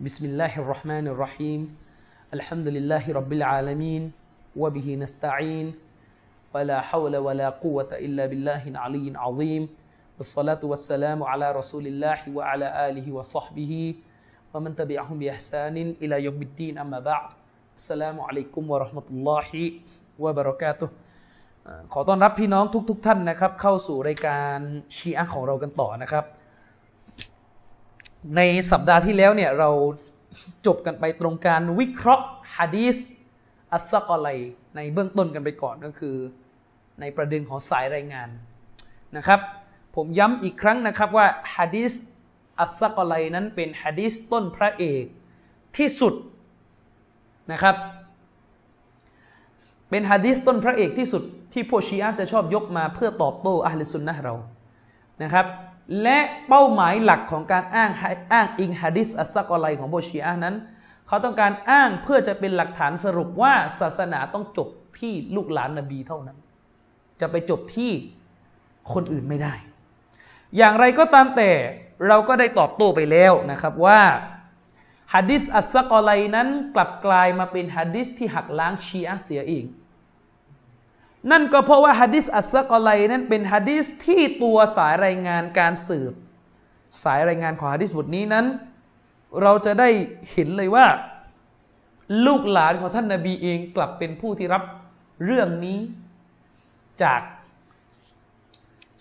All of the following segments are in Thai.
بسم الله الرحمن الرحيم الحمد لله رب العالمين وبه نستعين ولا حول ولا قوة إلا بالله العلي العظيم والصلاة والسلام على رسول الله وعلى آله وصحبه ومن تبعهم بإحسان إلى يوم الدين أما بعد السلام عليكم ورحمة الله وبركاته เอ่อขอต้อนรับพี่น้องทุกๆทท่านนะครับ เข้าสู่รายการชีอะห์ของเรากันต่อนะครับ ในสัปดาห์ที่แล้วเนี่ยเราจบกันไปตรงการวิเคราะห์ฮะดีษอัสซักอะไรในเบื้องต้นกันไปก่อนก็คือ ในประเด็นของสายรายงานนะครับ ผมย้ำอีกครั้งนะครับว่าฮะดีษอัสซักอะไรนั้นเป็นฮะดีษต้นพระเอกที่สุดนะครับ เป็นฮะดีษต้นพระเอกที่สุดที่พวกชีอะจะชอบยกมาเพื่อตอบโต้อัลลิสุนนะเรานะครับ และเป้าหมายหลักของการอ้างอ้างอิงฮะดิษอัสซักอะไรของพวกชีอะนั้น เขาต้องการอ้างเพื่อจะเป็นหลักฐานสรุปว่าศาสนาต้องจบที่ลูกหลานนบีเท่านั้น จะไปจบที่คนอื่นไม่ได้ อย่างไรก็ตามแต่เราก็ได้ตอบโต้ไปแล้วนะครับว่าฮะดิษอัสซักอะไรนั้นกลับกลายมาเป็นฮะดิษที่หักล้างชีอะห์เสียเอง นั่นก็เพราะว่าฮะดิษอัสซักอไรนั้นเป็นฮะดิษที่ตัวสายรายงานการสืบ สายรายงานของฮะดิษบทนี้นั้น เราจะได้เห็นเลยว่า ลูกหลานของท่านนาบีเองกลับเป็นผู้ที่รับเรื่องนี้จาก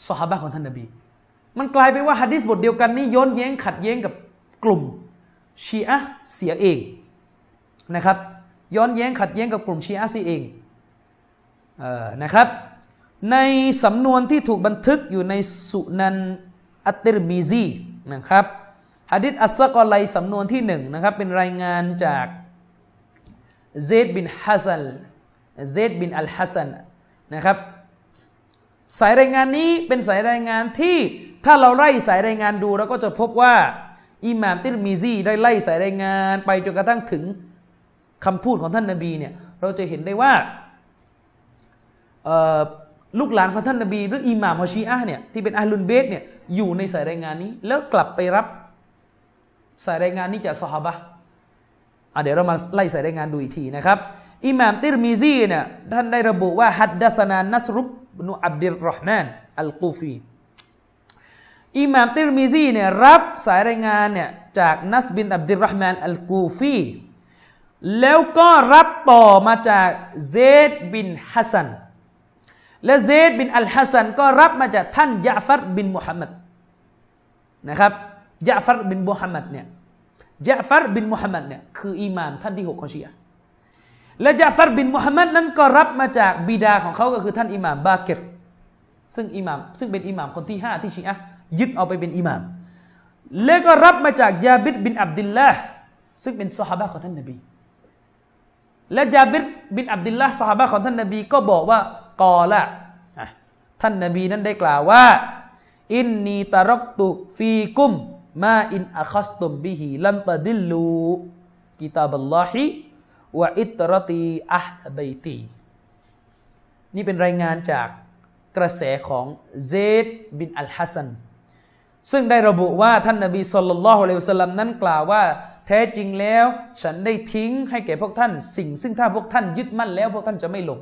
สหายของท่านนาบี มันกลายเป็นว่าฮะดิษบทเดียวกันนี้ย้อนแย้งขัดแย้งกับกลุ่มชีอะเสียเองนะครับ ย้อนแย้งขัดแย้งกับกลุ่มชีอะเสียเอง นะครับ ในสำนวนที่ถูกบันทึกอยู่ในสุนันอัตติรมิซีนะครับฮะดิษอัสซะกอไลสำนวนที่หนึ่งนะครับ เป็นรายงานจากเซดบินฮัสันเซดบินอัลฮัสันนะครับสายรายงานนี้เป็นสายรายงานที่ถ้าเราไล่สายรายงานดูเราก็จะพบว่าอิหม่ามติรมิซีได้ไล่สายรายงานไปจนกระทั่งถึงคำพูดของท่านนาบีเนี่ยเราจะเห็นได้ว่า ลูกหลานของท่านนบีหรืออิหม่ามฮอชีอะเนี่ยที่เป็นอัลลุนเบตเนี่ยอยู่ในสายรายงานนี้ แล้วกลับไปรับสายรายงานนี้จากซอฮาบะอะเดี๋ยวเรามาไล่สายรายงานดูอีกทีนะครับอิหม่ามติรมิซีเนี่ยท่านได้ระบุว่าฮัดดัสนานัสรุบนุอับดิลรอห์มานอัลกูฟีอิหม่ามติรมิซีเนี่ยรับสายรายงานเนี่ยจากนัสบินอับดิลรอห์มานอัลกูฟีแล้วก็รับต่อมาจากเซดบินฮัสซัน และเซดบินอัลฮัสซันก็รับมาจากท่านยะฟัรบินมุฮัมมัดนะครับยะฟัรบินมุฮัมมัดเนี่ยยะฟัรบินมุฮัมมัดเนี่ยคืออิหม่ามท่านที่หกของชีอะห์และยะฟัรบินมุฮัมมัดนั้นก็รับมาจากบิดาของเขาก็คือท่านอิหม่ามบาเกรซึ่งอิหม่ามซึ่งเป็นอิหม่ามคนที่ห้าที่ชีอะห์ยึดเอาไปเป็นอิหม่ามและก็รับมาจากญาบิรบินอับดุลลาห์ซึ่งเป็นสหายของท่านนบีและจาบิรบินอับดุลลาห์สหายของท่านนบีก็บอกว่า قال ท่านนบีนั้นได้กล่าวว่า إني تركت فيكم ما إن أخذتم به لن تضلوا كتاب الله وعترتي أهل بيتي นี่เป็นรายงานจากกระแสของเซดบินอัลฮัสซันซึ่งได้ระบุว่าท่านนบีصلى الله عليه وسلم นั้นกล่าวว่า แท้จริงแล้ว ฉันได้ทิ้งให้แก่พวกท่าน สิ่งซึ่งถ้าพวกท่านยึดมั่นแล้ว พวกท่านจะไม่หลง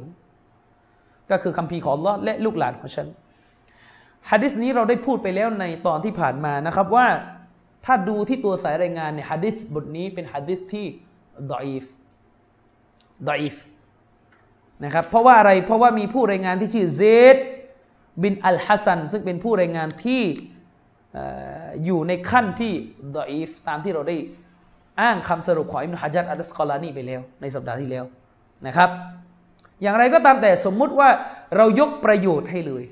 ก็คือคำพีของ Allah และลูกหลานของฉันฮะดิษนี้เราได้พูดไปแล้วในตอนที่ผ่านมานะครับว่าถ้าดูที่ตัวสายรายงานเนี่ยฮะดิษบทนี้เป็นฮะดิษที่ดออีฟดออีฟนะครับเพราะว่าอะไรเพราะว่ามีผู้รายงานที่ชื่อเซดบินอัลฮัสซันซึ่งเป็นผู้รายงานที่อยู่ในขั้นที่ดออีฟตามที่เราได้อ้างคำสรุปของอิบนุฮะญัรอัลอัสกอลานีไปแล้ว ในสัปดาห์ที่แล้วนะครับ อย่างไรก็ตามแต่สมมุติว่าเรายกประโยชน์ให้เลย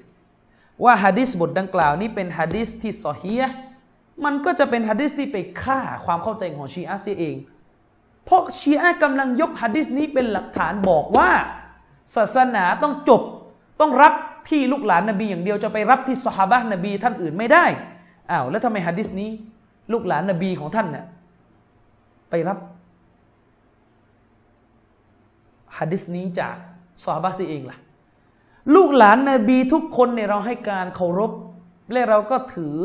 ว่าฮะดิษบทดังกล่าวนี้เป็นฮะดิษที่ซอฮียมันก็จะเป็นฮะดิษที่ไปฆ่าความเข้าใจของชีอะเสียเอง เพราะชีอะกำลังยกฮะดิษนี้เป็นหลักฐานบอกว่า ศาสนาต้องจบต้องรับที่ลูกหลานนบีอย่างเดียวจะไปรับที่สหายนบีท่านอื่นไม่ได้อ้าวแล้วทำไมฮะดิษนี้ ลูกหลานนบีของท่านเนี่ยไปรับฮะดิษนี้จาก ซอฮาบะซีเองล่ะ ลูกหลานนบีทุกคนเนี่ยเราให้การเคารพ และเราก็ถือ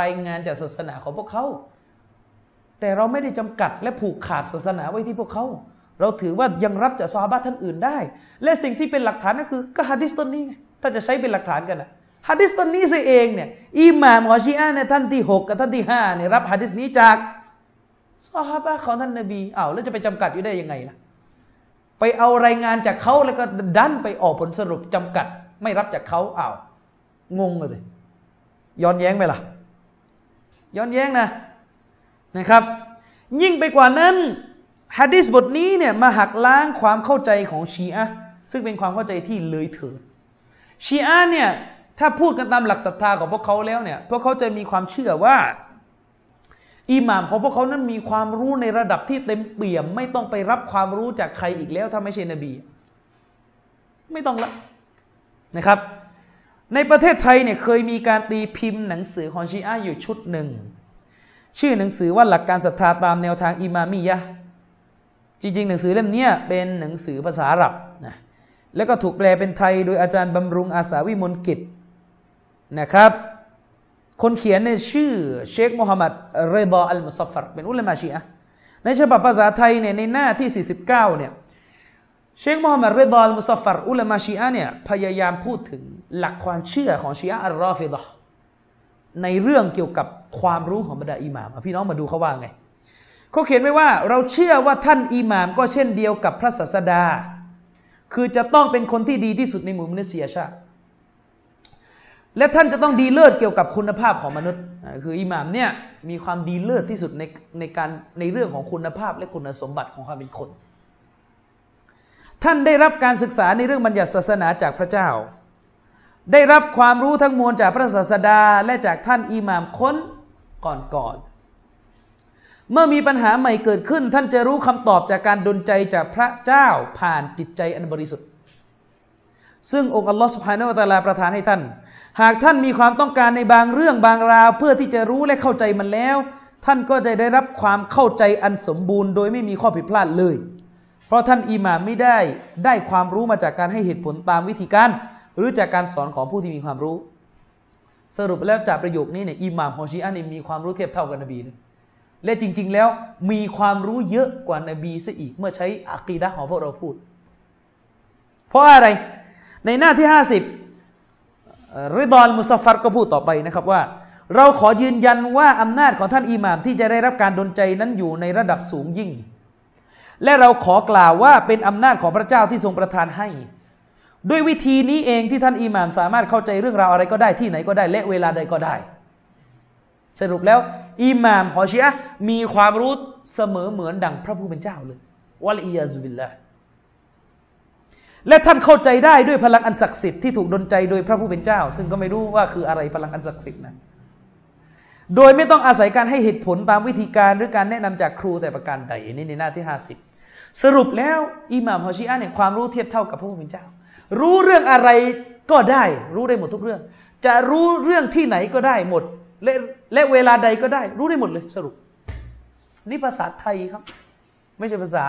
รายงานจากศาสนาของพวกเขา แต่เราไม่ได้จำกัดและผูกขาดศาสนาไว้ที่พวกเขา เราถือว่ายังรับจากซอฮาบะท่านอื่นได้ และสิ่งที่เป็นหลักฐานก็คือก็ฮะดิษต้นนี้ไงถ้าจะใช้เป็นหลักฐานกันนะฮะดิษต้นนี้เองเนี่ยอิหม่ามของชีอะห์ในท่านที่หกกับท่านที่ห้าเนี่ยรับฮะดิษนี้จากซอฮาบะของท่านนบีอ้าวแล้วจะไปจำกัดอยู่ได้ยังไงล่ะ ไปเอารายงานจากเขาแล้วก็ดันไปออกผลสรุปจำกัด ไม่รับจากเขาอ้าวงงเลยย้อนแย้งไหมล่ะ ย้อนแย้งนะนะครับ ยิ่งไปกว่านั้นฮะดิษบทนี้เนี่ยมาหักล้างความเข้าใจของชีอะซึ่งเป็นความเข้าใจที่เลยเถิดชีอะเนี่ยถ้าพูดกันตามหลักศรัทธาของพวกเขาแล้วเนี่ยพวกเขาจะมีความเชื่อว่า อิหม่ามของพวกเขานั้นมีความรู้ในระดับที่เต็มเปี่ยม ไม่ต้องไปรับความรู้จากใครอีกแล้ว ถ้าไม่ใช่นบี ไม่ต้องละนะครับ ในประเทศไทยเนี่ยเคยมีการตีพิมพ์หนังสือของชีอะห์อยู่ชุดหนึ่ง ชื่อหนังสือว่าหลักการศรัทธาตามแนวทางอิมามียะจริงๆ หนังสือเล่มนี้เป็นหนังสือภาษาอาหรับนะแล้วก็ถูกแปลเป็นไทยโดยอาจารย์บำรุงอาสาวิมลกิจนะครับ คนเขียนเนี่ยชื่อเชคโมฮัมหมัดเรบออัลมุซัฟฟรเป็นอุลามะชีอะในฉบับภาษาไทยเนี่ยในหน้าที่ 49เนี่ยเชคโมฮัมหมัดเรบออัลมุซัฟฟรอุลามะชีอะเนี่ยพยายามพูดถึงหลักความเชื่อของชีอะอัลรอฟิดะในเรื่องเกี่ยวกับความรู้ของบรรดาอิหม่ามพี่น้องมาดูเขาว่าไงเขาเขียนไว้ว่าเราเชื่อว่าท่านอิหม่ามก็เช่นเดียวกับพระศาสดา คือจะต้องเป็นคนที่ดีที่สุดในหมู่มนุษยชาติ และท่านจะต้องดีเลิศเกี่ยวกับคุณภาพของมนุษย์ คืออิหม่ามเนี่ยมีความดีเลิศที่สุดในในการในเรื่องของคุณภาพและคุณสมบัติของความเป็นคน ท่านได้รับการศึกษาในเรื่องบัญญัติศาสนาจากพระเจ้า ได้รับความรู้ทั้งมวลจากพระศาสดาและจากท่านอิหม่ามค้นก่อนๆ เมื่อมีปัญหาใหม่เกิดขึ้น ท่านจะรู้คำตอบจากการดลใจจากพระเจ้าผ่านจิตใจอันบริสุทธิ์ ซึ่งองค์อัลลอฮฺสุบฮานาวะตาลาประทานให้ท่าน หากท่านมีความต้องการในบางเรื่องบางราว เพื่อที่จะรู้และเข้าใจมันแล้ว ท่านก็จะได้รับความเข้าใจอันสมบูรณ์ โดยไม่มีข้อผิดพลาดเลย เพราะท่านอิหม่ามไม่ได้ได้ความรู้มาจากการให้เหตุผลตามวิธีการ หรือจากการสอนของผู้ที่มีความรู้ สรุปแล้วจากประโยคนี้เนี่ยอิหม่ามของชีอะห์นี่มีความรู้เทียบเท่ากับนบีเลยและจริง ๆ แล้วมีความรู้เยอะกว่านบีซะอีกเมื่อใช้อักีดะของพวกเราพูด เพราะอะไรในหน้าที่ 50 ริดอนมุสฟัรก็พูดต่อไปนะครับว่า เราขอยืนยันว่าอำนาจของท่านอิหม่ามที่จะได้รับการดลใจนั้นอยู่ในระดับสูงยิ่ง และเราขอกล่าวว่าเป็นอำนาจของพระเจ้าที่ทรงประทานให้ ด้วยวิธีนี้เองที่ท่านอิหม่ามสามารถเข้าใจเรื่องราวอะไรก็ได้ที่ไหนก็ได้และเวลาใดก็ได้ สรุปแล้วอิหม่ามของชีอมีความรู้เสมอเหมือนดังพระผู้เป็นเจ้าเลย วะลียาซุบิลละ และท่านเข้าใจได้ด้วยพลังอันศักดิ์สิทธิ์ที่ถูกดลใจโดยพระผู้เป็นเจ้า ซึ่งก็ไม่รู้ว่าคืออะไรพลังอันศักดิ์สิทธิ์นั้นโดยไม่ต้องอาศัยการให้เหตุผลตามวิธีการหรือการแนะนำจากครูแต่ประการใดนี่ในหน้าที่ 50 สรุปแล้วอิหม่ามฮอชีอะเนี่ยความรู้เทียบเท่ากับพระผู้เป็นเจ้า รู้เรื่องอะไรก็ได้ รู้ได้หมดทุกเรื่อง จะรู้เรื่องที่ไหนก็ได้หมด และและเวลาใดก็ได้ รู้ได้หมดเลยสรุป นี่ภาษาไทยครับ ไม่ใช่ภาษา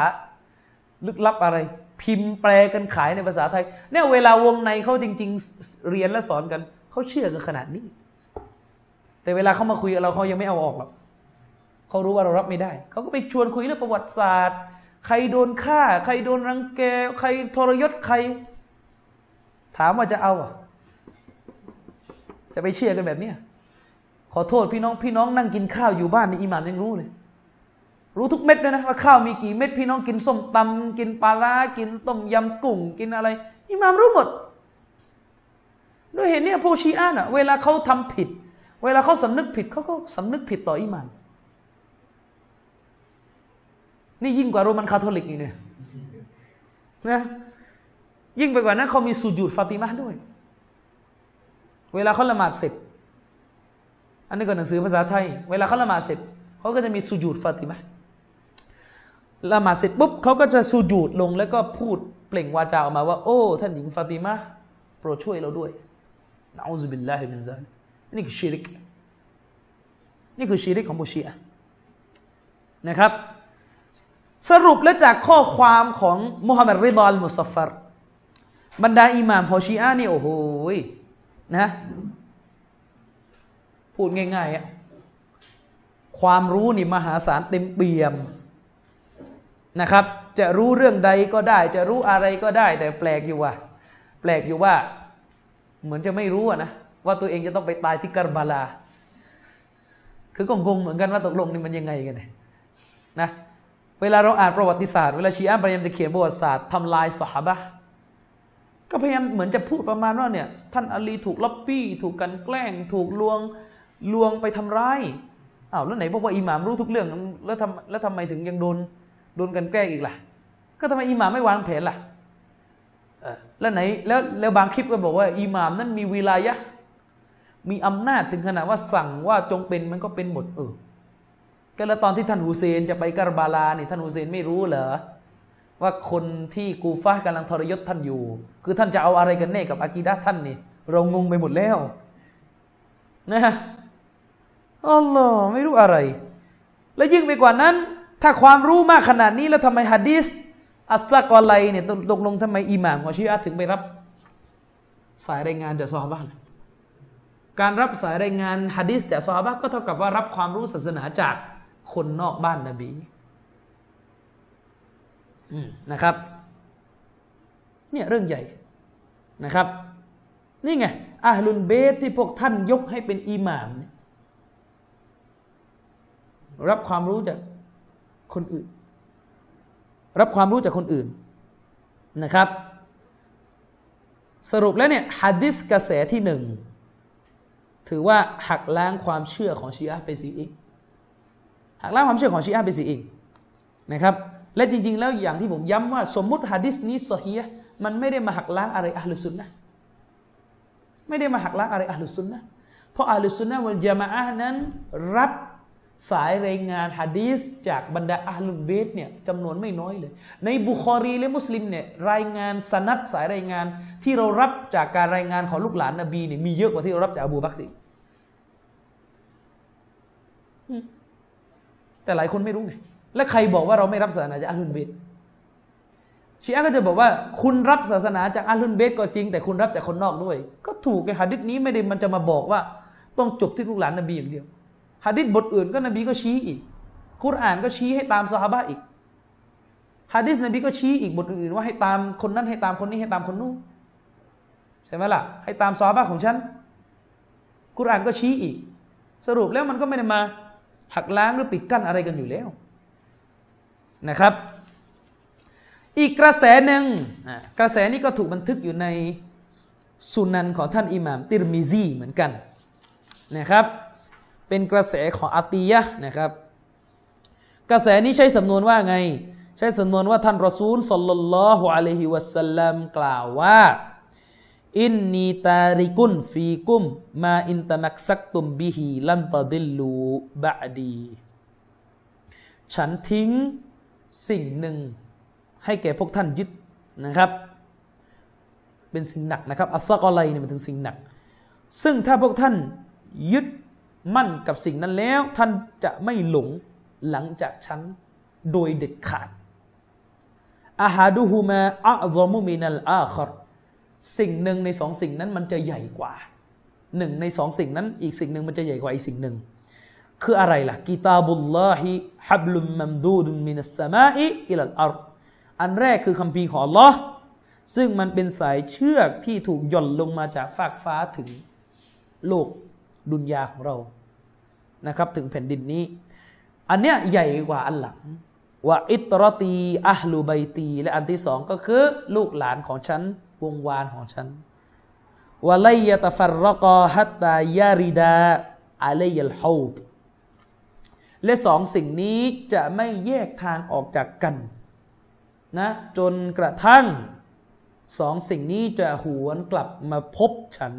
ลึกลับอะไร พิมพ์แปลกันขายในภาษาไทย เนี่ยเวลาวงในเขาจริง ๆ เรียนและสอนกัน เขาเชื่อกันขนาดนี้ แต่เวลาเขามาคุยกับเราเขายังไม่เอาออกหรอกเขารู้ว่าเรารับไม่ได้ เขาก็ไปชวนคุยเรื่องประวัติศาสตร์ ใครโดนฆ่า ใครโดนรังแก ใครทรยศใคร ถามว่าจะเอาอะ จะไปเชื่อกันแบบเนี้ยขอโทษพี่น้องพี่น้องนั่งกินข้าวอยู่บ้านในอิหม่ามยังรู้เลย รู้ทุกเม็ดเลยนะว่าข้าวมีกี่เม็ดพี่น้องกินส้มตำกินปลาร้ากินต้มยำกุ้งกินอะไรอิหม่ามรู้หมดด้วยเหตุนี้พวกชีอะห์น่ะเวลาเขาทำผิด เวลาเขาสำนึกผิดเขาก็สำนึกผิดต่ออิหม่ามนี่ยิ่งกว่าโรมันคาทอลิกอีกเนี่ยนะยิ่งไปกว่านั้นเขามีสุญูดฟาติมาด้วย เวลาเขาละหมาดเสร็จ อันนี้ก็หนังสือภาษาไทย เวลาเขาละหมาดเสร็จเขาก็จะมีสุญูดฟาติมา ละหมาดเสร็จปุ๊บเขาก็จะสุญูดลงแล้วก็พูดเปล่งวาจาออกมาว่า โอ้ ท่านหญิงฟาติมาโปรดช่วยเราด้วยนะنعوذ بالله من ذلك นี่คือชีริก นี่คือชีริกของพวกชีอะนะครับ สรุปและจากข้อความของมุฮัมมัดริดอลมุซัฟฟารบรรดาอิหม่ามของชีอะนี่ โอ้โหนะพูดง่ายๆอะความรู้นี่มหาศาลเต็มเปี่ยม นะครับ จะรู้เรื่องใดก็ได้ จะรู้อะไรก็ได้ แต่แปลกอยู่ว่า แปลกอยู่ว่า เหมือนจะไม่รู้นะว่าตัวเองจะต้องไปตายที่กรบาลา คือก็งงเหมือนกันว่าตกลงนี่มันยังไงกันนะเวลาเราอ่านประวัติศาสตร์เวลาชีอะห์พยายามจะเขียนประวัติศาสตร์ทำลายสหบะก็พยายามเหมือนจะพูดประมาณว่าเนี่ยท่านอาลีถูกล็อบบี้ ถูกกันแกล้ง ถูกลวงลวงไปทำร้ายอ้าวแล้วไหนบอกว่าอิหม่ามรู้ทุกเรื่องแล้วทำแล้วทำไมถึงยังโดน โดนกันแกล้งอีกล่ะ ก็ทำไมอิหม่ามไม่วางแผนล่ะแล้วไหนแล้วแล้วบางคลิปก็บอกว่าอิหม่ามนั้นมีวิลายะมีอำนาจถึงขนาดว่าสั่งว่าจงเป็นมันก็เป็นหมดเออก็แล้วตอนที่ท่านฮุเซนจะไปกรบาลานี่ท่านฮุเซนไม่รู้เหรอว่าคนที่กูฟากำลังทรยศท่านอยู่ คือท่านจะเอาอะไรกันแน่กับอากีดะท่านนี่ เรางงไปหมดแล้วนะฮะอัลลอฮ์ไม่รู้อะไร และยิ่งไปกว่านั้น ถ้าความรู้มากขนาดนี้แล้วทำไมฮะดีสอัสซากอไลเนี่ยตกลงทำไมอิหม่ามของชีอะถึงไปรับ สายรายงานจากซอฮาบะการรับสายรายงานฮะดีสจากซอฮาบะก็เท่ากับว่ารับความรู้ศาสนาจากคนนอกบ้านนบีนะครับเนี่ยเรื่องใหญ่นะครับ นี่ไงอาลุนเบสที่พวกท่านยกให้เป็นอิหม่ามรับความรู้จาก คนอื่น รับความรู้จากคนอื่นนะครับ สรุปแล้วเนี่ยฮะดิษกระแสที่หนึ่งถือว่าหักล้างความเชื่อของชีอะไปสีอีกหักล้างความเชื่อของชีอะไปสีอีกนะครับและจริงๆ แล้วอย่างที่ผมย้ำว่าสมมุติฮะดิษนี้ซอฮีมันไม่ได้มาหักล้างอะไรอัลลุซุนนะไม่ได้มาหักล้างอะไรอัลลุซุนนะเพราะอัลลุซุนนะวัลจามะอะนั้นรับ สายรายงานฮะดีษจากบรรดาอัลลุนเบตเนี่ยจำนวนไม่น้อยเลย ในบุคอรีและมุสลิมเนี่ยรายงานสนัดสายรายงานที่เรารับจากการรายงานของลูกหลานนบีเนี่ยมีเยอะกว่าที่เรารับจากอบูบักรแต่หลายคนไม่รู้ไงและใครบอกว่าเราไม่รับศาสนาจากอัลลุนเบตชีอะก็จะบอกว่าคุณรับศาสนาจากอัลลุนเบตก็จริง แต่คุณรับจากคนนอกด้วย ก็ถูกไงฮะดิษนี้ไม่ได้มันจะมาบอกว่า ต้องจบที่ลูกหลานนบีอย่างเดียว ฮะดิษบทอื่นก็นบีก็ชี้อีก คุรานก็ชี้ให้ตามซอฮาบะอีกฮะดิษนบีก็ชี้อีกบทอื่นว่าให้ตามคนนั้นให้ตามคนนี้ให้ตามคนนู้นใช่ไหมล่ะ ให้ตามซอฮาบะของฉันคุรานก็ชี้อีก สรุปแล้วมันก็ไม่ได้มา หักล้างหรือปิดกั้นอะไรกันอยู่แล้วนะครับ อีกกระแสหนึ่งกระแสนี้ก็ถูกบันทึกอยู่ในสุนันของท่านอิหม่ามติรมิซีเหมือนกันนะครับ เป็นกระแสของอาตียะนะครับ กระแสนี้ใช้สำนวนว่าไง ใช้สำนวนว่าท่านรอซูลสัลลัลลอฮุอะลัยฮิวะสัลลัมกล่าวว่าอินนีตาริกุนฟีกุม มาอินตะมักซักตุมบิฮีลันตดิลลูบะดี ฉันทิ้งสิ่งหนึ่ง ให้แก่พวกท่านยึดนะครับ เป็นสิ่งหนักนะครับ อัลฟะกอไลเนี่ยมันถึงสิ่งหนัก ซึ่งถ้าพวกท่านยึด มั่นกับสิ่งนั้นแล้ว ท่านจะไม่หลงหลังจากฉันโดยเด็ดขาดอาฮาดูฮูมาอัลมุมินัลอาครสิ่งหนึ่งในสองสิ่งนั้นมันจะใหญ่กว่าหนึ่งในสองสิ่งนั้นอีกสิ่งหนึ่งมันจะใหญ่กว่าอีกสิ่งหนึ่งคืออะไรล่ะกิตาบุลลาฮิฮับลุมมัมดูดุมินัสสมาอิอิลัลอาร์อันแรกคือคำพีของ Allah ซึ่งมันเป็นสายเชือกที่ถูกหย่อนลงมาจากฟากฟ้าถึงโลกดุนยาของเรา นะครับถึงแผ่นดินนี้ อันเนี้ยใหญ่กว่าอันหลังว่าอิตรตีอัลลูไบตี และอันที่สองก็คือ ลูกหลานของฉันวงวานของฉันวะไลยตฟรกอฮัตตายาริดาอะลัยลฮาวดและสองสิ่งนี้จะไม่แยกทางออกจากกันนะจนกระทั่งสองสิ่งนี้จะหวนกลับมาพบฉัน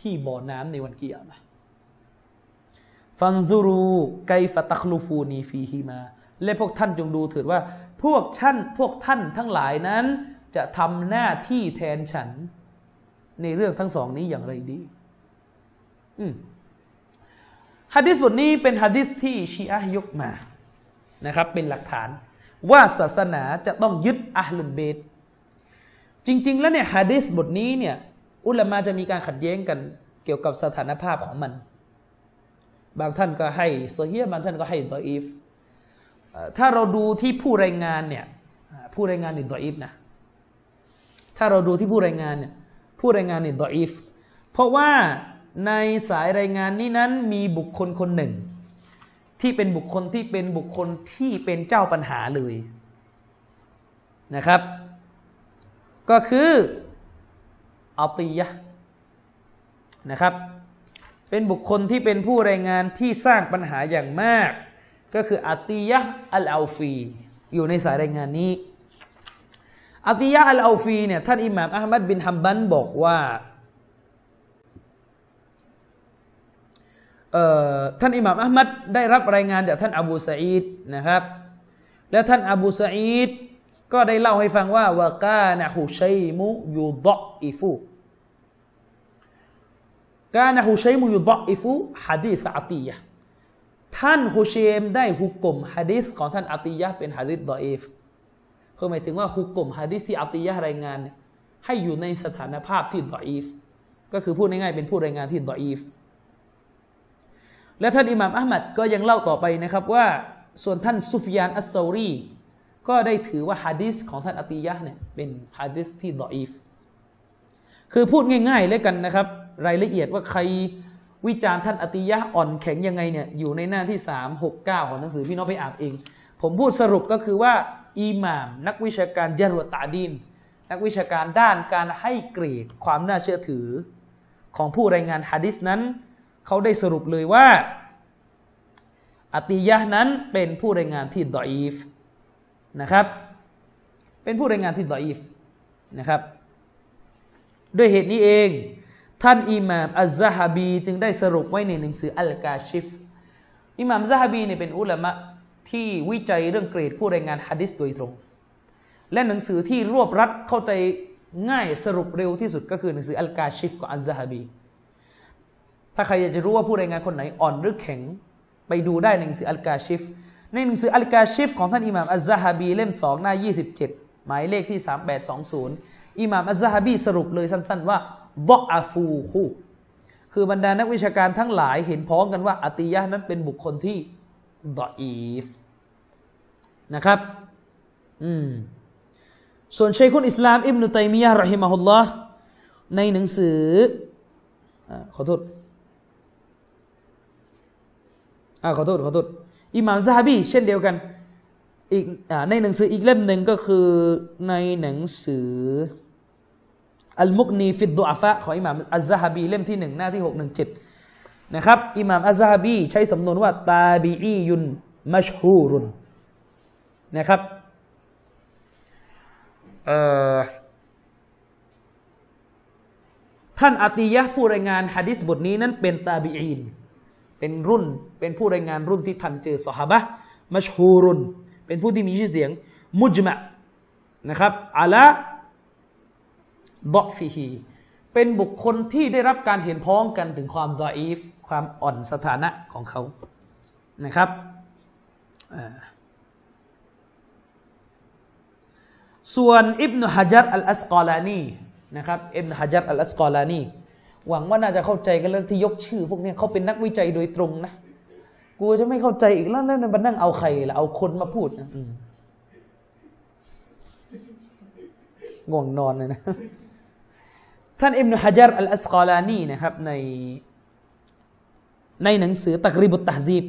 ที่บ่อน้ำในวันกิยามะ ฟันซูรูไกฟตักลูฟูนีฟีฮีมา และพวกท่านจงดูเถิดว่า พวกท่านพวกท่านทั้งหลายนั้น จะทำหน้าที่แทนฉัน ในเรื่องทั้งสองนี้อย่างไรดีฮะดิษบทนี้เป็นฮะดิษที่ชีอะยกมานะครับ เป็นหลักฐาน ว่าศาสนาจะต้องยึดอัลลุนเบตจริง ๆ แล้วเนี่ยฮะดิษบทนี้เนี่ย อุลามาจะมีการขัดแย้งกันเกี่ยวกับสถานภาพของมัน บางท่านก็ให้โซเฮียบางท่านก็ให้ดออีฟถ้าเราดูที่ผู้รายงานเนี่ยผู้รายงานนี่ดออีฟนะถ้าเราดูที่ผู้รายงานเนี่ยผู้รายงานนี่ดออีฟเพราะว่าในสายรายงานนี้นั้นมีบุคคลคนหนึ่ง ที่เป็นบุคคลที่เป็นบุคคลที่เป็นเจ้าปัญหาเลยนะครับ ก็คืออัตียะนะครับ เป็นบุคคลที่เป็นผู้รายงานที่สร้างปัญหาอย่างมาก ก็คืออัตียะอัลอาฟี อยู่ในสายรายงานนี้อัตียะอัลอาฟีเนี่ยท่านอิหม่ามอัลมัดบินฮัมบันบอกว่าท่านอิหม่ามอัลมัดได้รับรายงานจากท่านอบูสัยดนะครับ แล้วท่านอบูสัยดก็ได้เล่าให้ฟังว่าวากานะฮุชัยมุยูดออิฟู กานะฮุชัยมุยูดออิฟูฮะดีษอัตียะท่านฮุเชมได้ฮุกกลมฮะดีษของท่านอัตียะเป็นฮะดีษดออิฟคือหมายถึงว่าฮุกกลมฮะดีษที่อัตียะรายงานให้อยู่ในสถานภาพที่ดออิฟก็คือพูดง่ายๆเป็นผู้รายงานที่ดออิฟและท่านอิหม่ามอัลมัดก็ยังเล่าต่อไปนะครับว่าส่วนท่านซุฟยานอัสซารีก็ได้ถือว่าฮะดิษของท่านอติยะเนี่ยเป็นฮะดิษที่ดออีฟคือพูดง่ายๆเลยกันนะครับ รายละเอียดว่าใครวิจารณ์ท่านอติยะอ่อนแข็งยังไงเนี่ยอยู่ในหน้าที่ 3 6 9 ของหนังสือพี่น้องไปอ่านเอง ผมพูดสรุปก็คือว่าอิหม่าม นักวิชาการจรวดตาดิน นักวิชาการด้านการให้เกรดความน่าเชื่อถือ ของผู้รายงานฮะดิษนั้น เขาได้สรุปเลยว่า อติยะนั้นเป็นผู้รายงานที่ดออีฟนะครับ เป็นผู้รายงานที่ดออีฟนะครับ ด้วยเหตุนี้เอง ท่านอิหม่ามอัลซาฮบี จึงได้สรุปไว้ในหนังสืออัลกาชิฟอิหม่ามซาฮบีเนี่ยเป็นอุลามะที่วิจัยเรื่องเกรดผู้รายงานฮะดิษโดยตรง และหนังสือที่รวบรัดเข้าใจง่ายสรุปเร็วที่สุดก็คือหนังสืออัลกาชิฟของอัลซาฮบี ถ้าใครอยากจะรู้ว่าผู้รายงานคนไหนอ่อนหรือแข็ง ไปดูได้ในหนังสืออัลกาชิฟในหนังสืออัลกาชิฟของท่านอิหม่ามอัลซาฮบีเล่มสองหน้า 27 หมายเลขที่ 3820อิหม่ามอัลซาฮบีสรุปเลยสั้น ๆ ว่า บออาฟูฮูคือบรรดานักวิชาการทั้งหลายเห็นพ้องกันว่าอติยะนั้นเป็นบุคคลที่ดออีฟนะครับ อืม ส่วนเชคุนอิสลามอิบนุตัยมียะรอฮิมะฮุลลอฮ์ในหนังสืออขอโทษอ่าขอโทษขอโทษอิหม่ามซาฮบีเช่นเดียวกันอีกในหนังสืออีกเล่มหนึ่งก็คือในหนังสือ อัลมุกนีฟิดดุอาฟะของอิหม่ามอัลซาฮบีเล่มที่หนึ่งหน้าที่หกหนึ่งเจ็ดนะครับอิหม่ามอัลซาฮบีใช้สำนวนว่าตาบีอียุนมัชฮูรุนนะครับท่านอติยะผู้รายงานฮะดิษบทนี้นั้นเป็นตาบีอีนเป็นรุ่นเป็นผู้รายงานรุ่นที่ทันเจอสหบะมัชฮูรุนเป็นผู้ที่มีชื่อเสียงมุจมะนะครับอาละ บอฟิฮีเป็นบุคคลที่ได้รับการเห็นพ้องกันถึงความดออีฟความอ่อนสถานะของเขานะครับส่วนอิบนุฮะจัรอัลอัสกอลานีนะครับอิบนุฮะจัรอัลอัสกอลานีหวังว่าน่าจะเข้าใจกันแล้วที่ยกชื่อ พวกนี้เขาเป็นนักวิจัยโดยตรงนะกูจะไม่เข้าใจอีกแล้วแล้วมันนั่งเอาใครล่ะเอาคนมาพูดนะง่วงนอนเลยนะ ท่านอิมนุฮะจัรอัลอัสกอลานีนะครับในในหนังสือตักริบุตตะซีบ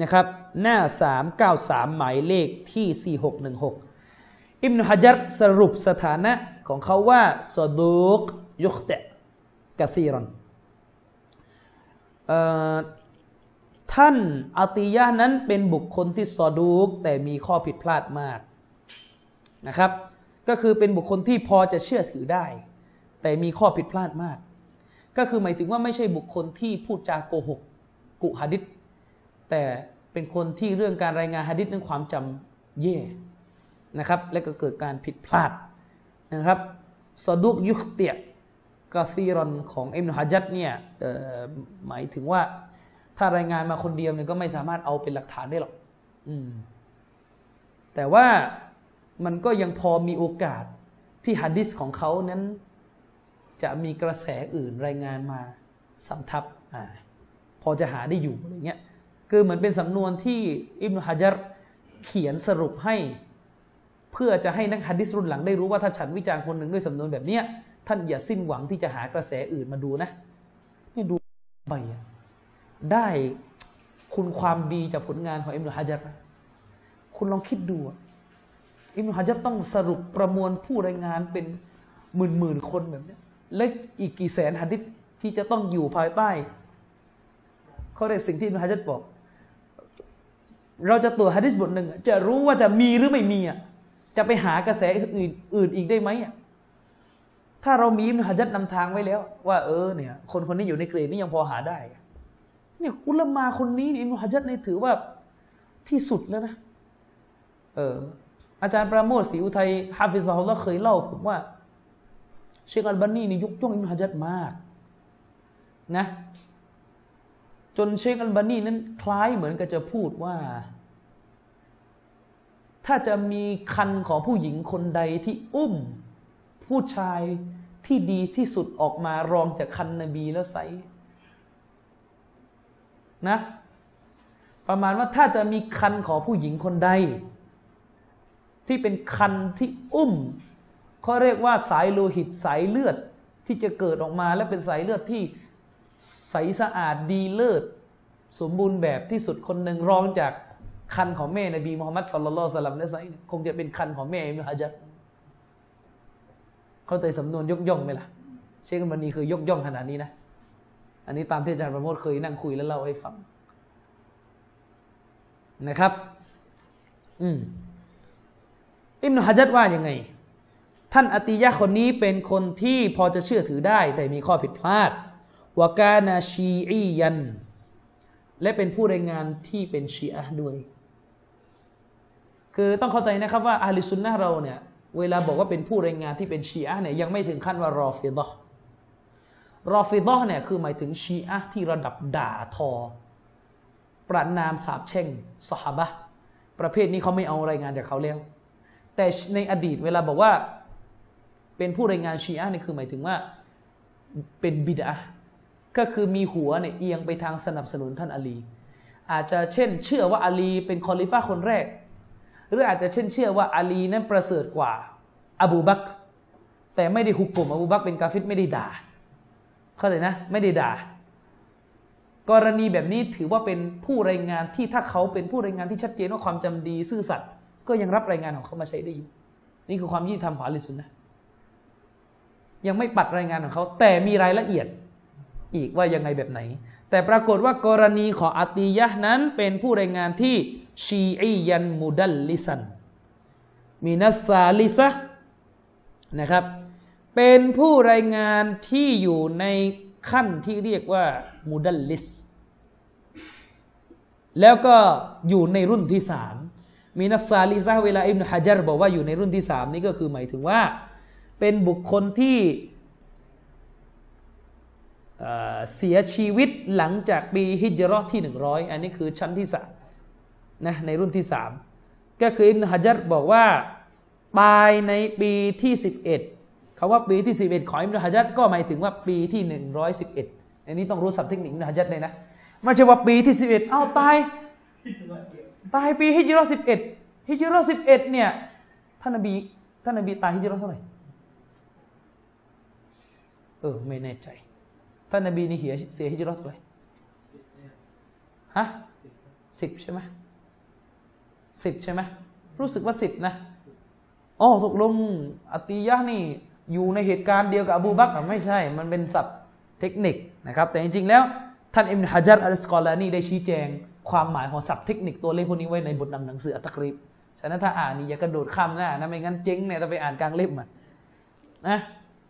นะครับหน้าสามเก้าสามหมายเลขที่สี่หกหนึ่งหกอิมนุฮะจัรสรุปสถานะของเขาว่าสดุกยุคเตกะซีรอนท่านอาติยะนั้นเป็นบุคคลที่ซอดูกแต่มีข้อผิดพลาดมากนะครับ ก็คือเป็นบุคคลที่พอจะเชื่อถือได้ แต่มีข้อผิดพลาดมาก ก็คือหมายถึงว่าไม่ใช่บุคคลที่พูดจาโกหก กุฮะดิษแต่เป็นคนที่เรื่องการรายงานฮะดิษนั้นความจำเย่นะครับ และก็เกิดการผิดพลาดนะครับซอดุกยุคเตียกาซีรอนของอิมนุฮะจัดเนี่ยหมายถึงว่าถ้ารายงานมาคนเดียวเนี่ยก็ไม่สามารถเอาเป็นหลักฐานได้หรอกอแต่ว่ามันก็ยังพอมีโอกาสที่ฮะดิษของเขานั้น จะมีกระแสอื่นรายงานมาสำทับพอจะหาได้อยู่อะไรเงี้ยคือเหมือนเป็นสำนวนที่อิบนุฮะจัรเขียนสรุปให้เพื่อจะให้นักฮัดดิสรุ่นหลังได้รู้ว่าถ้าฉันวิจารณ์คนหนึ่งด้วยสำนวนแบบเนี้ยท่านอย่าสิ้นหวังที่จะหากระแสอื่นมาดูนะนี่ดูไปอะได้คุณความดีจากผลงานของอิบนุฮะจัรนะคุณลองคิดดูอิบนุฮะจัรต้องสรุปประมวลผู้รายงานเป็นหมื่นหมื่นๆคนแบบเนี้ย และอีกกี่แสนฮัดดิสที่จะต้องอยู่ภายใต้เขาเรียกสิ่งที่อิบนุฮะจัรบอก เราจะตรวจฮะดิษบทหนึ่งจะรู้ว่าจะมีหรือไม่มีอะจะไปหากระแสอื่นอื่นอีกได้ไหมอะถ้าเรามีอิบนุฮะจัรนำทางไว้แล้ว ว่าเออเนี่ย คนคนนี้อยู่ในเกรดนี้ยังพอหาได้เนี่ยอุลามาคนนี้นี่ยอิบนุฮะจัรนี่ถือว่าที่สุดแล้วนะเอออาจารย์ประโมทศรีอุทัยฮาฟิซะฮุลลอฮ์เคยเล่าผมว่า เชคอัลบานีนี่ยกย่องอิบนุฮะจัรมากนะจนเชคอัลบานีนั้นคล้ายเหมือนกับจะพูดว่า ถ้าจะมีคันของผู้หญิงคนใดที่อุ้ม ผู้ชายที่ดีที่สุดออกมารองจากคันนบีแล้วไซนะประมาณว่าถ้าจะมีคันของผู้หญิงคนใด ที่เป็นคันที่อุ้ม เขาเรียกว่าสายโลหิตสายเลือดที่จะเกิดออกมาและเป็นสายเลือดที่ใสสะอาดดีเลิศสมบูรณ์แบบที่สุดคนหนึ่งรองจากคันของแม่นบีมุฮัมมัดสัลลัลลอฮุอะลัยฮิวะสัลลัมและไซน์คงจะเป็นคันของแม่อิบนุฮะจัรเข้าใจสำนวนยกย่องไหมล่ะ เชคมันนีคือยกย่องขนาดนี้นะ อันนี้ตามที่อาจารย์ประโมทเคยนั่งคุยแล้วเล่าให้ฟังนะครับ อืมอิบนุฮะจัดว่ายังไง ท่านอติยะคนนี้เป็นคนที่พอจะเชื่อถือได้แต่มีข้อผิดพลาดวากานาชีอียัน และเป็นผู้รายงานที่เป็นชีอะด้วย คือต้องเข้าใจนะครับว่าอาลิซุนนะเราเนี่ยเวลาบอกว่าเป็นผู้รายงานที่เป็นชีอะเนี่ยยังไม่ถึงขั้นว่ารอฟิดะรอฟิดะเนี่ยคือหมายถึงชีอะที่ระดับด่าทอ ประนามสาบแช่งสหบะประเภทนี้เขาไม่เอารายงานจากเขาแล้วแต่ในอดีตเวลาบอกว่า เป็นผู้รายงานชีอะนี่คือหมายถึงว่าเป็นบิดอะห์ก็คือมีหัวเนี่ยเอียงไปทางสนับสนุนท่านอาลี อาจจะเช่น เชื่อว่าอาลีเป็นคอลิฟ้าคนแรก หรืออาจจะเช่นเชื่อว่าอาลีนั้นประเสริฐกว่าอบูบักแต่ไม่ได้ฮุก่มอบูบักเป็นกาฟิรไม่ได้ด่า เข้าใจนะ ไม่ได้ด่า กรณีแบบนี้ถือว่าเป็นผู้รายงานที่ถ้าเขาเป็นผู้รายงานที่ชัดเจนว่าความจำดีซื่อสัตย์ก็ยังรับรายงานของเขามาใช้ได้อยู่ นี่คือความยุติธรรมของอะลิสุนนะ ยังไม่ปัดรายงานของเขาแต่มีรายละเอียดอีกว่ายังไงแบบไหน แต่ปรากฏว่ากรณีของอัติยะนั้นเป็นผู้รายงานที่ชีอียันมุดัลลิซันมีนัสซาลิซะนะครับ เป็นผู้รายงานที่อยู่ในขั้นที่เรียกว่ามุดัลลิส แล้วก็อยู่ในรุ่นที่สามมีนัสซาลิซะเวลาอิบนุฮะจัรบอกว่าอยู่ในรุ่นที่สามนี่ก็คือหมายถึงว่า เป็นบุคคลที่เเสียชีวิตหลังจากปีฮิจราะห์ที่หนึ่งร้อยอันนี้คือชั้นที่สามนะในรุ่นที่สามก็คืออิบนุฮะจัรบอกว่าตายในปีที่สิบเอ็ดคำว่าปีที่สิบเอ็ดของอิบนุฮะจัรก็หมายถึงว่าปีที่หนึ่งร้อยสิบเอ็ดอันนี้ต้องรู้ศัพท์เทคนิคอิบนุฮะจัรเลยนะไม่ใช่ว่าปีที่สิบเอ็ดเอ้าตาย ตายปีฮิจราะห์สิบเอ็ดฮิจราะห์สิบเอ็ดเนี่ยท่านนบีท่านนบีตายฮิจราะห์เท่าไหร่ เออ ไม่แน่ใจท่านนบีนี่เสียเสียฮิจรัตเท่าไหร่ฮะสิบใช่ไหมสิบใช่ไหมรู้สึกว่าสิบนะอ๋อตกลงอติยะนี่อยู่ในเหตุการณ์เดียวกับอบูบักไม่ใช่ มันเป็นศัพท์เทคนิคนะครับ แต่จริงๆแล้ว ท่านอิมนุฮะจัรอัลสกอลานีได้ชี้แจง ความหมายของศัพท์เทคนิคตัวเลขพวกนี้ไว้ในบทนำหนังสืออัตกรีบฉะนั้นถ้าอ่านนี่อย่ากระโดดข้ามหน้านะไม่งั้นเจ๊งเนี่ยต้องไปอ่านกลางเล่มอะนะ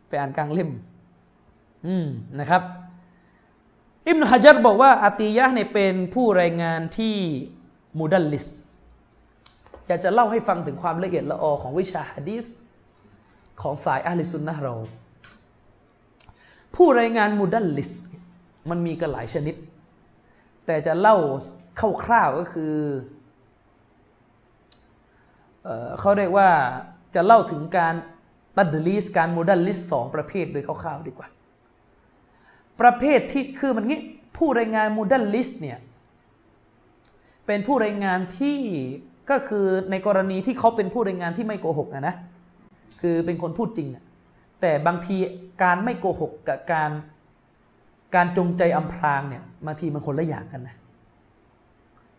ไปอ่านกลางเล่ม อืมนะครับอิบนุฮะจัรบอกว่าอาติยะเนี่ยเป็นผู้รายงานที่มุดัลลิสอยากจะเล่าให้ฟังถึงความละเอียดละออของวิชาฮะดีษของสายอะฮ์ลิสสุนนะฮ์เรา ผู้รายงานมุดัลลิสมันมีกันหลายชนิด แต่จะเล่าคร่าวๆก็คือเออเขาเรียกว่าจะเล่าถึงการตัดลิสการมุดัลลิสสองประเภทโดยคร่าวๆดีกว่า ประเภทที่คือมันงี้ผู้รายงานมูดัลลิสเนี่ยเป็นผู้รายงานที่ก็คือในกรณีที่เขาเป็นผู้รายงานที่ไม่โกหกนะนะคือเป็นคนพูดจริงอะแต่บางทีการไม่โกหกกับการการจงใจอำพรางเนี่ยบางทีมันคนละอย่างกันนะ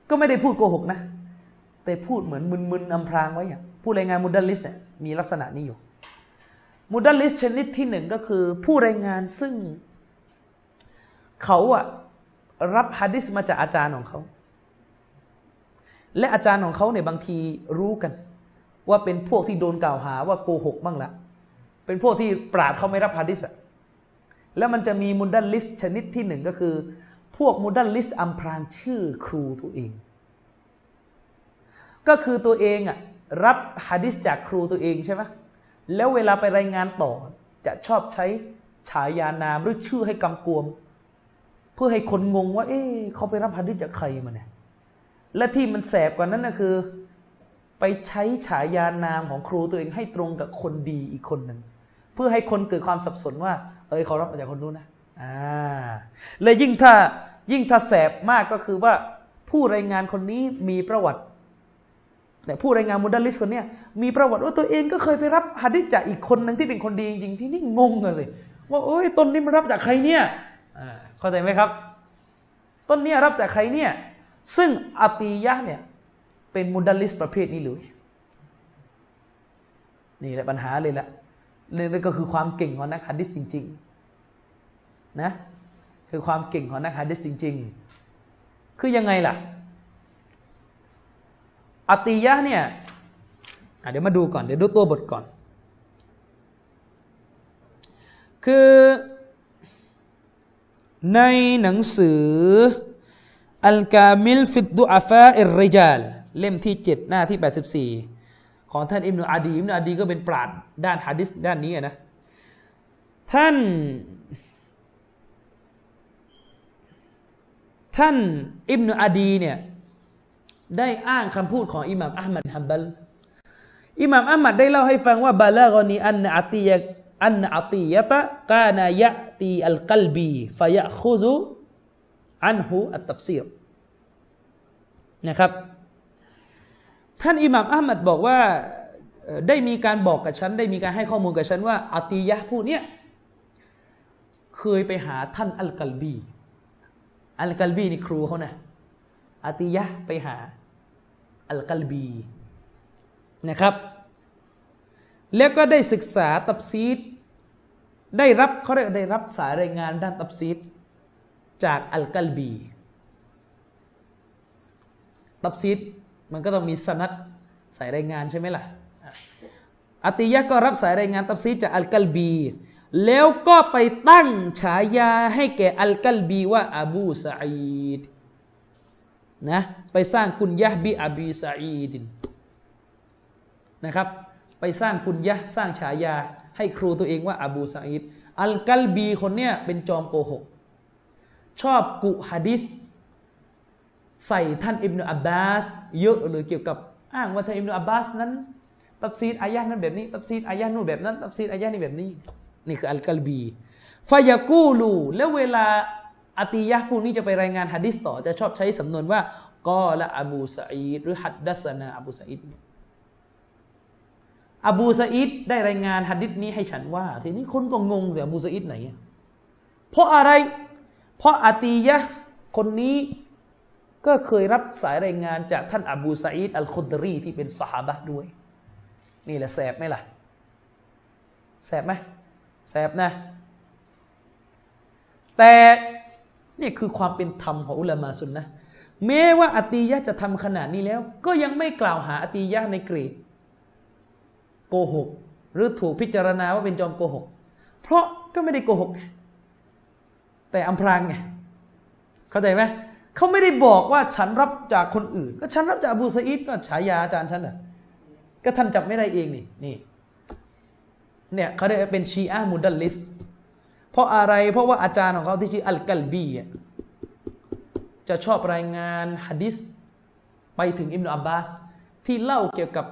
ก็ไม่ได้พูดโกหกนะ แต่พูดเหมือนมึนๆอำพรางไว้อย่างผู้รายงานมุดัลลิสเนี่ยมีลักษณะนี้อยู่มุดัลลิสชนิดที่หนึ่งก็คือผู้รายงานซึ่ง เขาอะรับฮะดิษมาจากอาจารย์ของเขา และอาจารย์ของเขาเนี่ยบางทีรู้กัน ว่าเป็นพวกที่โดนกล่าวหาว่าโกหกบ้างละเป็นพวกที่ปราดเขาไม่รับฮะดิษอะแล้วมันจะมีมุดัลลิสชนิดที่หนึ่งก็คือ พวกมุดัลลิสอัมพรางชื่อครูตัวเอง ก็คือตัวเองอะรับฮะดิษจากครูตัวเองใช่ไหมแล้วเวลาไปรายงานต่อจะชอบใช้ฉายานามหรือชื่อให้กำกวม พื่อให้คนงงว่า เอ๊ะเขาไปรับฮะดิษจากใครมาเนี่ย และที่มันแสบกว่านั้นนะคือ ไปใช้ฉายานามของครูตัวเองให้ตรงกับคนดีอีกคนหนึ่งเพื่อให้คนเกิดความสับสนว่า เอ้ยเขารับมาจากคนนู้นนะอ่าเลยยิ่งถ้ายิ่งถ้าแสบมากก็คือว่าผู้รายงานคนนี้มีประวัติแต่ผู้รายงานมุดัลลิสคนนี้มีประวัติว่าตัวเองก็เคยไปรับฮะดิษจากอีกคนหนึ่งที่เป็นคนดีจริงๆที่นี่งงเลยว่าโอ้ยตนนี้มันรับจากใครเนี่ย เข้าใจไหมครับ ต้นนี้รับจากใครเนี่ย ซึ่งอตียะเนี่ยเป็นมุดัลลิสประเภทนี้เลยนี่แหละปัญหาเลยแหละนี่ก็คือความเก่งของนักฮะดิษจริง ๆ นะ คือความเก่งของนักฮะดิษจริง ๆ คือยังไงล่ะอติยะเนี่ยเดี๋ยวมาดูก่อน เดี๋ยวดูตัวบทก่อน คือ ในหนังสืออัลกามิลฟิดดุอาฟาอิริจาลเล่มที่ 7 หน้าที่ 84 ของท่านอิบนุอาดีอิบนุอาดีก็เป็นปราดด้านฮะดิษด้านนี้นะท่านท่านอิบนุอาดีเนี่ยได้อ้างคำพูดของอิหม่ามอัลมัดฮัมบัลอิหม่ามอัลมัดได้เล่าให้ฟังว่าบาลากอนีอันอัตียอันอัตียะตะกานายะ ตีอัลกัลบีฟยะคุซุอันหูอัตตับซีรนะครับ ท่านอิหม่ามอัลมัดบอกว่าได้มีการบอกกับฉัน ได้มีการให้ข้อมูลกับฉันว่าอตียะผู้เนี้ยเคยไปหาท่านอัลกัลบี อัลกัลบีนี่ครูเขานะอติยะไปหาอัลกัลบีนะครับ แล้วก็ได้ศึกษาตับซีด ได้รับเขาเรียกได้รับสายรายงานด้านตับซีดจากอัลกัลบีตับซีดมันก็ต้องมีสนัดสายรายงานใช่ไหมล่ะอัติยะก็รับสายรายงานตับซีดจากอัลกัลบี แล้วก็ไปตั้งฉายาให้แก่อัลกัลบีว่าอบูสาอีดนะไปสร้างคุณยะบิอบีซาอีดนะครับ ไปสร้างคุณยะสร้างฉายา ให้ครูตัวเองว่าอบูซาอิดอัลกัลบีคนเนี้ยเป็นจอมโกหก ชอบกุฮะดิษใส่ท่านอิบนุอับบาสเยอะเลยเกี่ยวกับอ้างว่าท่านอิบนุอับบาสนั้นตับซีดอายะนั้นแบบนี้ตับซีดอายะนู่นแบบนั้นตับซีดอายะนี้แบบนี้ นี่คืออัลกัลบีฟายากูลูแล้วเวลาอตียะพวกนี้จะไปรายงานฮะดิษต่อจะชอบใช้สำนวนว่ากอละอบูสอีดหรือฮัดดัสนาอบูสอีด อบูสอีดได้รายงานฮะดิษนี้ให้ฉันว่า ทีนี้คนก็งงเสียอบูสอีดไหน เพราะอะไร เพราะอาตียะคนนี้ก็เคยรับสายรายงานจากท่านอบูสอีดอัลคุดรีที่เป็นสหาบะด้วย นี่แหละแสบไหมล่ะ แสบไหมแสบนะ แต่นี่คือความเป็นธรรมของอุลามาสุนนะแม้ว่าอตียะจะทำขนาดนี้แล้ว ก็ยังไม่กล่าวหาอตียะในกรีด โกหก หรือถูกพิจารณาว่าเป็นจอมโกหก เพราะก็ไม่ได้โกหก แต่อำพรางไงเข้าใจไหมเขาไม่ได้บอกว่าฉันรับจากคนอื่น ก็ฉันรับจากอบูซาอิดก็ฉายาอาจารย์ฉันอะก็ท่านจับไม่ได้เองนี่นี่เนี่ยเขาเรียกเป็นชีอะมุดัลลิสเพราะอะไรเพราะว่าอาจารย์ของเขาที่ชื่ออัลกัลบีจะชอบรายงานฮะดิษไปถึงอิมนุอับบาสที่เล่าเกี่ยวกับ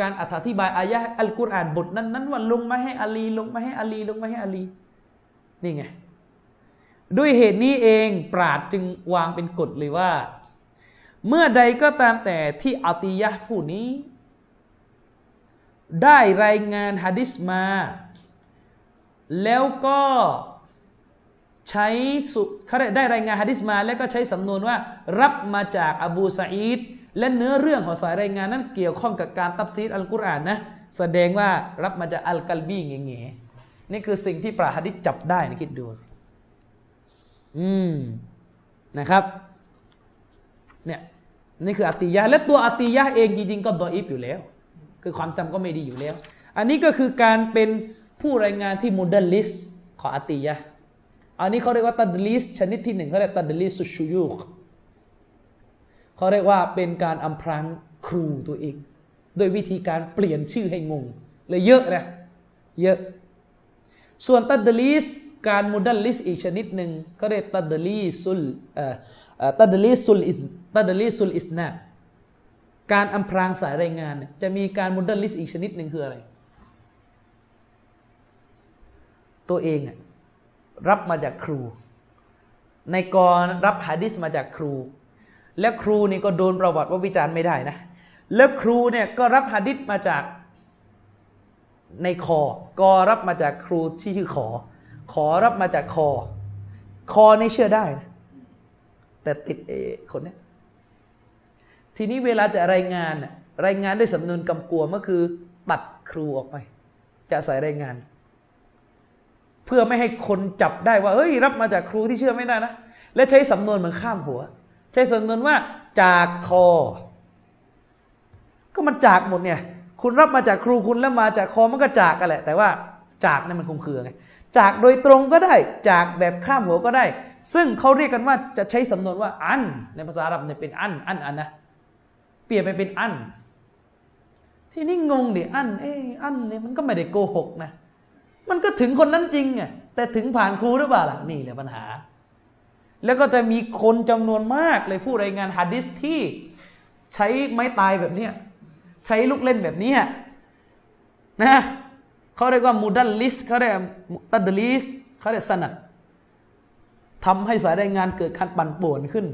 การอธิบายอายะอัลกุรอานบทนั้นนั้นว่าลงมาให้อาลี ลงมาให้อาลี ลงมาให้อาลี นี่ไง ด้วยเหตุนี้เองปราดจึงวางเป็นกฎเลยว่า เมื่อใดก็ตามแต่ที่อัติยะผู้นี้ ได้รายงานฮะดิษมา แล้วก็ใช้สุเขาได้รายงานฮะดิษมา แล้วก็ใช้สำนวนว่า รับมาจากอบูซาอีด และเนื้อเรื่องของสายรายงานนั้นเกี่ยวข้องกับการตับซีดอัลกุรอานนะแสดงว่ารับมาจากอัลกัลบีเงี้ยนี่คือสิ่งที่ปราหะดิษจับได้นะคิดดูสิอืมนะครับเนี่ยนี่คืออัติยะและตัวอัติยะเองจริงๆก็ดออิฟอยู่แล้ว คือความจำก็ไม่ดีอยู่แล้ว อันนี้ก็คือการเป็นผู้รายงานที่มุดัลลิสของอัติยะอันนี้เขาเรียกว่าตัดลิสชนิดที่หนึ่งเขาเรียก تدليس الشيوخ เขาเรียกว่าเป็นการอำพรางครูตัวเองโดยวิธีการเปลี่ยนชื่อให้งงเลยเยอะนะเยอะ ส่วนตัดดลิสการมุดัลลิสอีกชนิดหนึ่งเขาเรียกتدليس ال تدليس الإس تدليس الإسناد การอำพรางสายรายงานจะมีการมุดัลลิสอีกชนิดหนึ่งคืออะไร ตัวเองรับมาจากครู ในกรรับฮะดิษมาจากครู และครูนี่ก็โดนประวัติว่าวิจารณ์ไม่ได้นะแล้วครูเนี่ยก็รับฮะดิษมาจากในคอกอรับมาจากครูที่ชื่อขอ ขอรับมาจากคอ คอนี่เชื่อได้นะแต่ติดเอคนเนี้ยทีนี้เวลาจะรายงานรายงานด้วยสำนวนกำกวมก็คือ ตัดครูออกไป จะใส่รายงาน เพื่อไม่ให้คนจับได้ว่าเฮ้ย รับมาจากครูที่เชื่อไม่ได้นะและใช้สำนวนเหมือนข้ามหัว ใช้สำนวนว่า จากคอ ก็มันจากหมดเนี่ย คุณรับมาจากครูคุณแล้วมาจากคอมันก็จากกันแหละ แต่ว่าจากนี่มันคงคือไงจากโดยตรงก็ได้ จากแบบข้ามหัวก็ได้ ซึ่งเขาเรียกกันว่าจะใช้สำนวนว่าอัน ในภาษาอาหรับเนี่ยเป็นอัน อันอันนะเปลี่ยนไปเป็นอัน ที่นี่งงดิอันเอออันเนี่ยมันก็ไม่ได้โกหกนะ มันก็ถึงคนนั้นจริงไงแต่ถึงผ่านครูหรือเปล่าล่ะนี่แหละปัญหา แล้วก็จะมีคนจำนวนมากเลยผู้รายงานฮะดิษที่ใช้ไม้ตายแบบเนี้ยใช้ลูกเล่นแบบนี้นะเขาเรียกว่ามูดัลลิสเขาเรียกตัดลิสเขาเรียกสนัดทำให้สายรายงานเกิดการปั่นป่วนขึ้น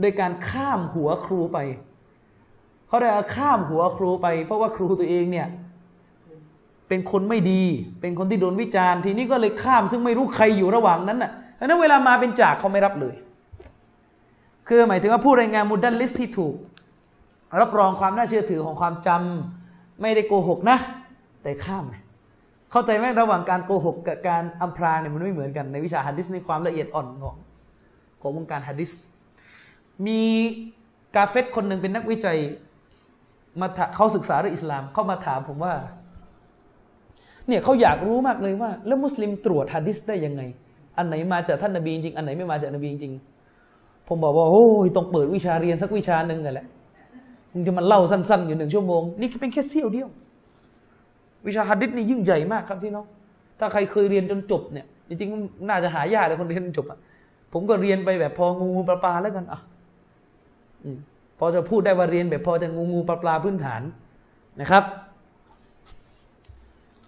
โดยการข้ามหัวครูไปเขาได้ข้ามหัวครูไป เพราะว่าครูตัวเองเนี่ยเป็นคนไม่ดี เป็นคนที่โดนวิจารณ์ ทีนี้ก็เลยข้ามซึ่งไม่รู้ใครอยู่ระหว่างนั้นน่ะ เพราะนั้นเวลามาเป็นจากเขาไม่รับเลย คือหมายถึงว่าผู้รายงานมุดัลลิสที่ถูก รับรองความน่าเชื่อถือของความจำไม่ได้โกหกนะ แต่ข้ามเข้าใจไหมระหว่างการโกหกกับการอำพรางเนี่ยมันไม่เหมือนกันในวิชาฮัดดิสในความละเอียดอ่อนของของวงการฮัดดิสมีกาเฟตคนหนึ่งเป็นนักวิจัยมาเขาศึกษาเรื่องอิสลามเขามาถามผมว่า เนี่ยเขาอยากรู้มากเลยว่า แล้วมุสลิมตรวจฮะดิษได้ยังไง อันไหนมาจากท่านนบีจริง อันไหนไม่มาจากนบีจริง ผมบอกว่าโอ้ยต้องเปิดวิชาเรียนสักวิชาหนึ่งกันแหละมึงจะมาเล่าสั้น ๆ อยู่หนึ่งชั่วโมง นี่เป็นแค่เสี้ยวเดียว วิชาฮัดดิษนี่ยิ่งใหญ่มากครับพี่น้อง ถ้าใครเคยเรียนจนจบเนี่ย จริงๆ น่าจะหายากเลยคนเรียนจนจบอะ ผมก็เรียนไปแบบพองูปลาปลาแล้วกันอะพอจะพูดได้ว่าเรียนแบบพอจะงูงูปลาปลาพื้นฐานนะครับ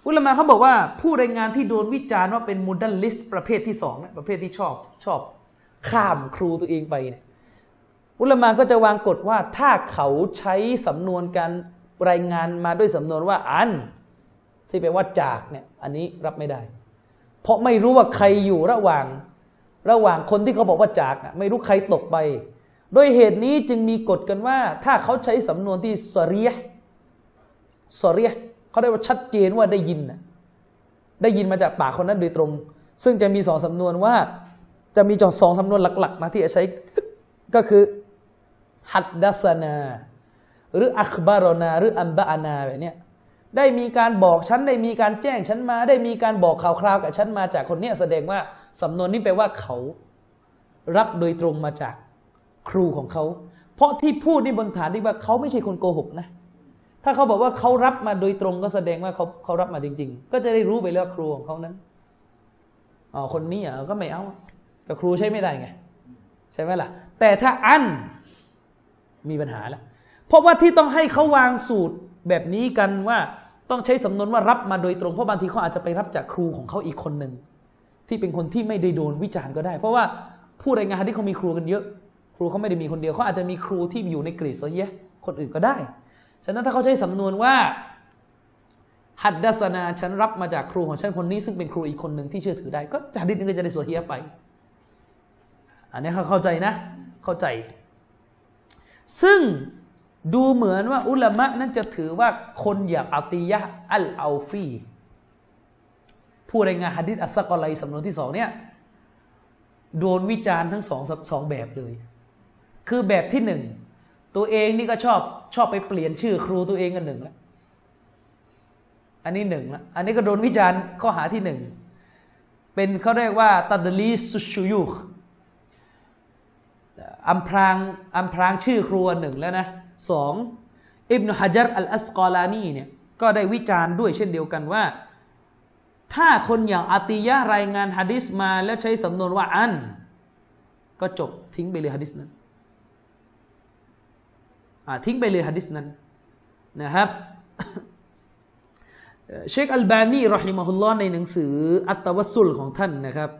อุลามะเขาบอกว่าผู้รายงานที่โดนวิจารณ์ว่าเป็นมูดัลลิสประเภทที่สองนะประเภทที่ชอบชอบข้ามครูตัวเองไปเนี่ยอุลามะก็จะวางกฎว่าถ้าเขาใช้สำนวนการรายงานมาด้วยสำนวนว่าอัน ที่แปลว่าจากเนี่ยอันนี้รับไม่ได้ เพราะไม่รู้ว่าใครอยู่ระหว่างระหว่างคนที่เขาบอกว่าจากไม่รู้ใครตกไปโดยเหตุนี้จึงมีกฎกันว่า ถ้าเขาใช้สำนวนที่สเรียสเรีย เขาได้ว่าชัดเจนว่าได้ยินนะได้ยินมาจากปากคนนั้นโดยตรง ซึ่งจะมีสองสำนวนว่า จะมีจอสองสำนวนหลัก ๆ นะที่จะใช้ก็คือฮัดดัสนา หรืออัคบารนา หรืออัมบะอานาแบบนี้ได้มีการบอกฉันได้มีการแจ้งฉันมา ได้มีการบอกข่าวคราวกับฉันมาจากคนนี้แสดงว่าสำนวนนี้แปลว่าเขารับโดยตรงมาจากครูของเขา เพราะที่พูดนี่บนฐานที่ว่าเขาไม่ใช่คนโกหกนะ ถ้าเขาบอกว่าเขารับมาโดยตรงก็แสดงว่าเขาเขารับมาจริง ๆ ก็จะได้รู้ไปแล้วครูของเขานั้นอ๋อคนนี้อะก็ไม่เอากับครูใช้ไม่ได้ไง ใช่ไหมล่ะ แต่ถ้าอันมีปัญหาแล้วเพราะว่าที่ต้องให้เขาวางสูตรแบบนี้กันว่าต้องใช้สำนวนว่ารับมาโดยตรงเพราะบางทีเขาอาจจะไปรับจากครูของเขาอีกคนหนึ่งที่เป็นคนที่ไม่ได้โดนวิจารณ์ก็ได้ เพราะว่าผู้รายงานฮะดิษเขามีครูกันเยอะ ครูเขาไม่ได้มีคนเดียวเขาอาจจะมีครูที่อยู่ในกรีซโซเฮียคนอื่นก็ได้ ฉะนั้นถ้าเขาใช้สำนวนว่าฮัดดัสนาฉันรับมาจากครูของฉันคนนี้ซึ่งเป็นครูอีกคนหนึ่งที่เชื่อถือได้ ก็ฮะดิษนึงก็จะได้โซเฮียไป อันนี้เขาเข้าใจนะ เข้าใจ ซึ่งดูเหมือนว่าอุลามะนั้นจะถือว่าคนอย่างอัติยะอัลอาฟีผู้รายงานฮะดิษอัสซักอลัยสำนวนที่สองเนี่ยโดนวิจารณ์ทั้งสองสองแบบเลย คือแบบที่หนึ่ง ตัวเองนี่ก็ชอบชอบไปเปลี่ยนชื่อครูตัวเองกันหนึ่งแล้วอันนี้หนึ่งละอันนี้ก็โดนวิจารณ์ข้อหาที่หนึ่ง เป็นเขาเรียกว่าตัดลีสุชุยุอัมพรางอัมพรางชื่อครัวหนึ่งแล้วนะสองอิบนุฮะจัรอัลอัสกอลานีเนี่ยก็ได้วิจารณ์ด้วยเช่นเดียวกันว่า ถ้าคนอย่างอาติยะรายงานฮะดิษมาแล้วใช้สำนวนว่าอัน ก็จบทิ้งไปเลยฮะดิษนั้น ทิ้งไปเลยฮะดิษนั้นนะครับเชคอัลบานีรอฮิมะฮุลลอฮ์ในหนังสืออัตตวัสุลของท่านนะครับ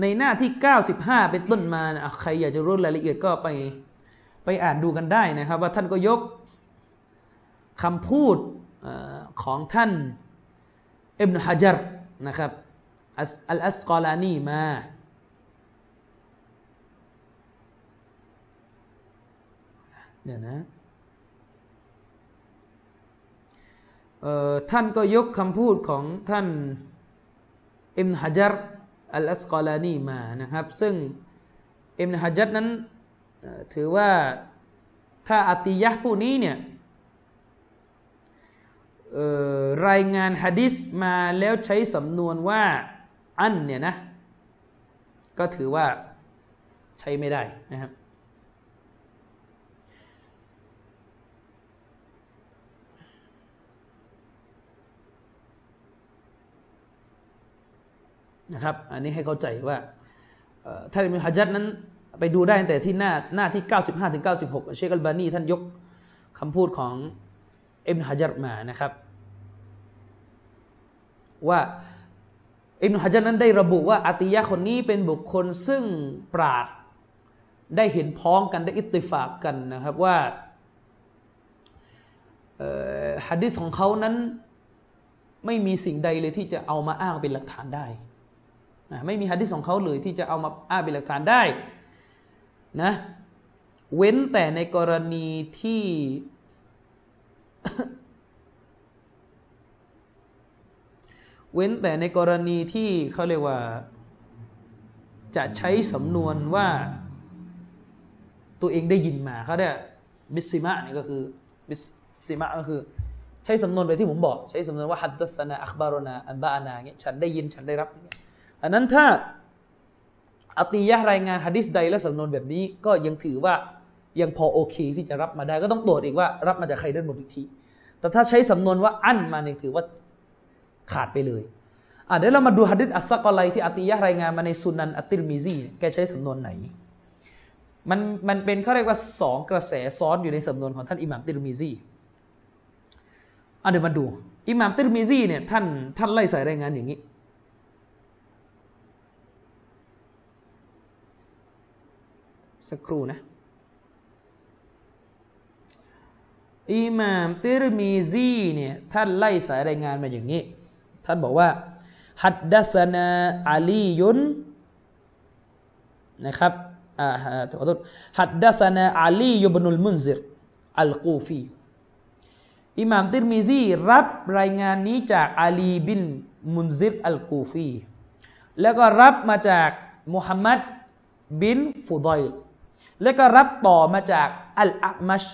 ในหน้าที่ 95 เป็นต้นมานะใครอยากจะรู้รายละเอียดก็ไปไปอ่านดูกันได้นะครับ ว่าท่านก็ยกคำพูดของท่านอิบนุฮะจัรนะครับอัลอัสกอลานีมา เนี่ยนะท่านก็ยกคำพูดของท่านอิมฮะจัรอัลอัสกอลานีมานะครับ ซึ่งอิมฮะจัรนั้นถือว่าถ้าอัติยะผู้นี้เนี่ยรายงานฮะดิษมาแล้วใช้สำนวนว่าอันเนี่ยนะ ก็ถือว่าใช้ไม่ได้นะครับ นะครับ อันนี้ให้เข้าใจว่าท่านอิมฮัจัดนั้นไปดูได้แต่ที่หน้าหน้าที่ 95ถึง96 เชคอัลบานีท่านยกคำพูดของอิมฮัจัดมานะครับ ว่าอิมฮัจัดนั้นได้ระบุว่าอัติยะคนนี้เป็นบุคคลซึ่งปราดได้เห็นพ้องกันได้อิติฟากกันนะครับว่าฮะดิษของเขานั้นไม่มีสิ่งใดเลยที่จะเอามาอ้างเป็นหลักฐานได้ ไม่มีฮะดิษของเขาเลยที่จะเอามาอ้างเป็นหลักฐานได้นะเว้นแต่ในกรณีที่เว้นแต่ในกรณีที่เขาเรียกว่า จะใช้สำนวนว่า ตัวเองได้ยินมาเขาเรียกบิสิมะนี่ก็คือบิสิมะก็คือ ใช้สำนวนไปที่ผมบอก ใช้สำนวนว่าฮัดดัสนาอัคบารนาอันบาอานาเงี้ยฉันได้ยินฉันได้รับเงี้ย อันนั้นถ้าอติยะรายงานฮะดิษใดและสำนวนแบบนี้ก็ยังถือว่ายังพอโอเคที่จะรับมาได้ ก็ต้องตรวจอีกว่ารับมาจากใครด้หมดอีกที แต่ถ้าใช้สำนวนว่าอั้นมาเนี่ยถือว่าขาดไปเลยอะเดี๋ยวเรามาดูฮะดิษอัสซักอไลที่อติยะรายงานมาในสุนันอัติลมิซีแกใช้สำนวนไหน มันมันเป็นเขาเรียกว่าสองกระแสซ้อนอยู่ในสำนวนของท่านอิหม่ามติลมิซีอะเดี๋ยวมาดูอิหม่ามติลมิซีเนี่ยท่านท่านไล่ใส่รายงานอย่างนี้ สักครู่นะอิหม่ามติรมีซีเนี่ยท่านไล่สายรายงานมาอย่างนี้ ท่านบอกว่าฮัดดัสนาอาลียุนนะครับอ่าขอโทษฮัดดัสนาอาลียุบนุลมุนซิรอัลกูฟีอิหม่ามติรมีซีรับรายงานนี้จากอาลีบินมุนซิรอัลกูฟีแล้วก็รับมาจากมุฮัมมัดบินฟุดอยล แล้วก็รับต่อมาจากอัลอามัช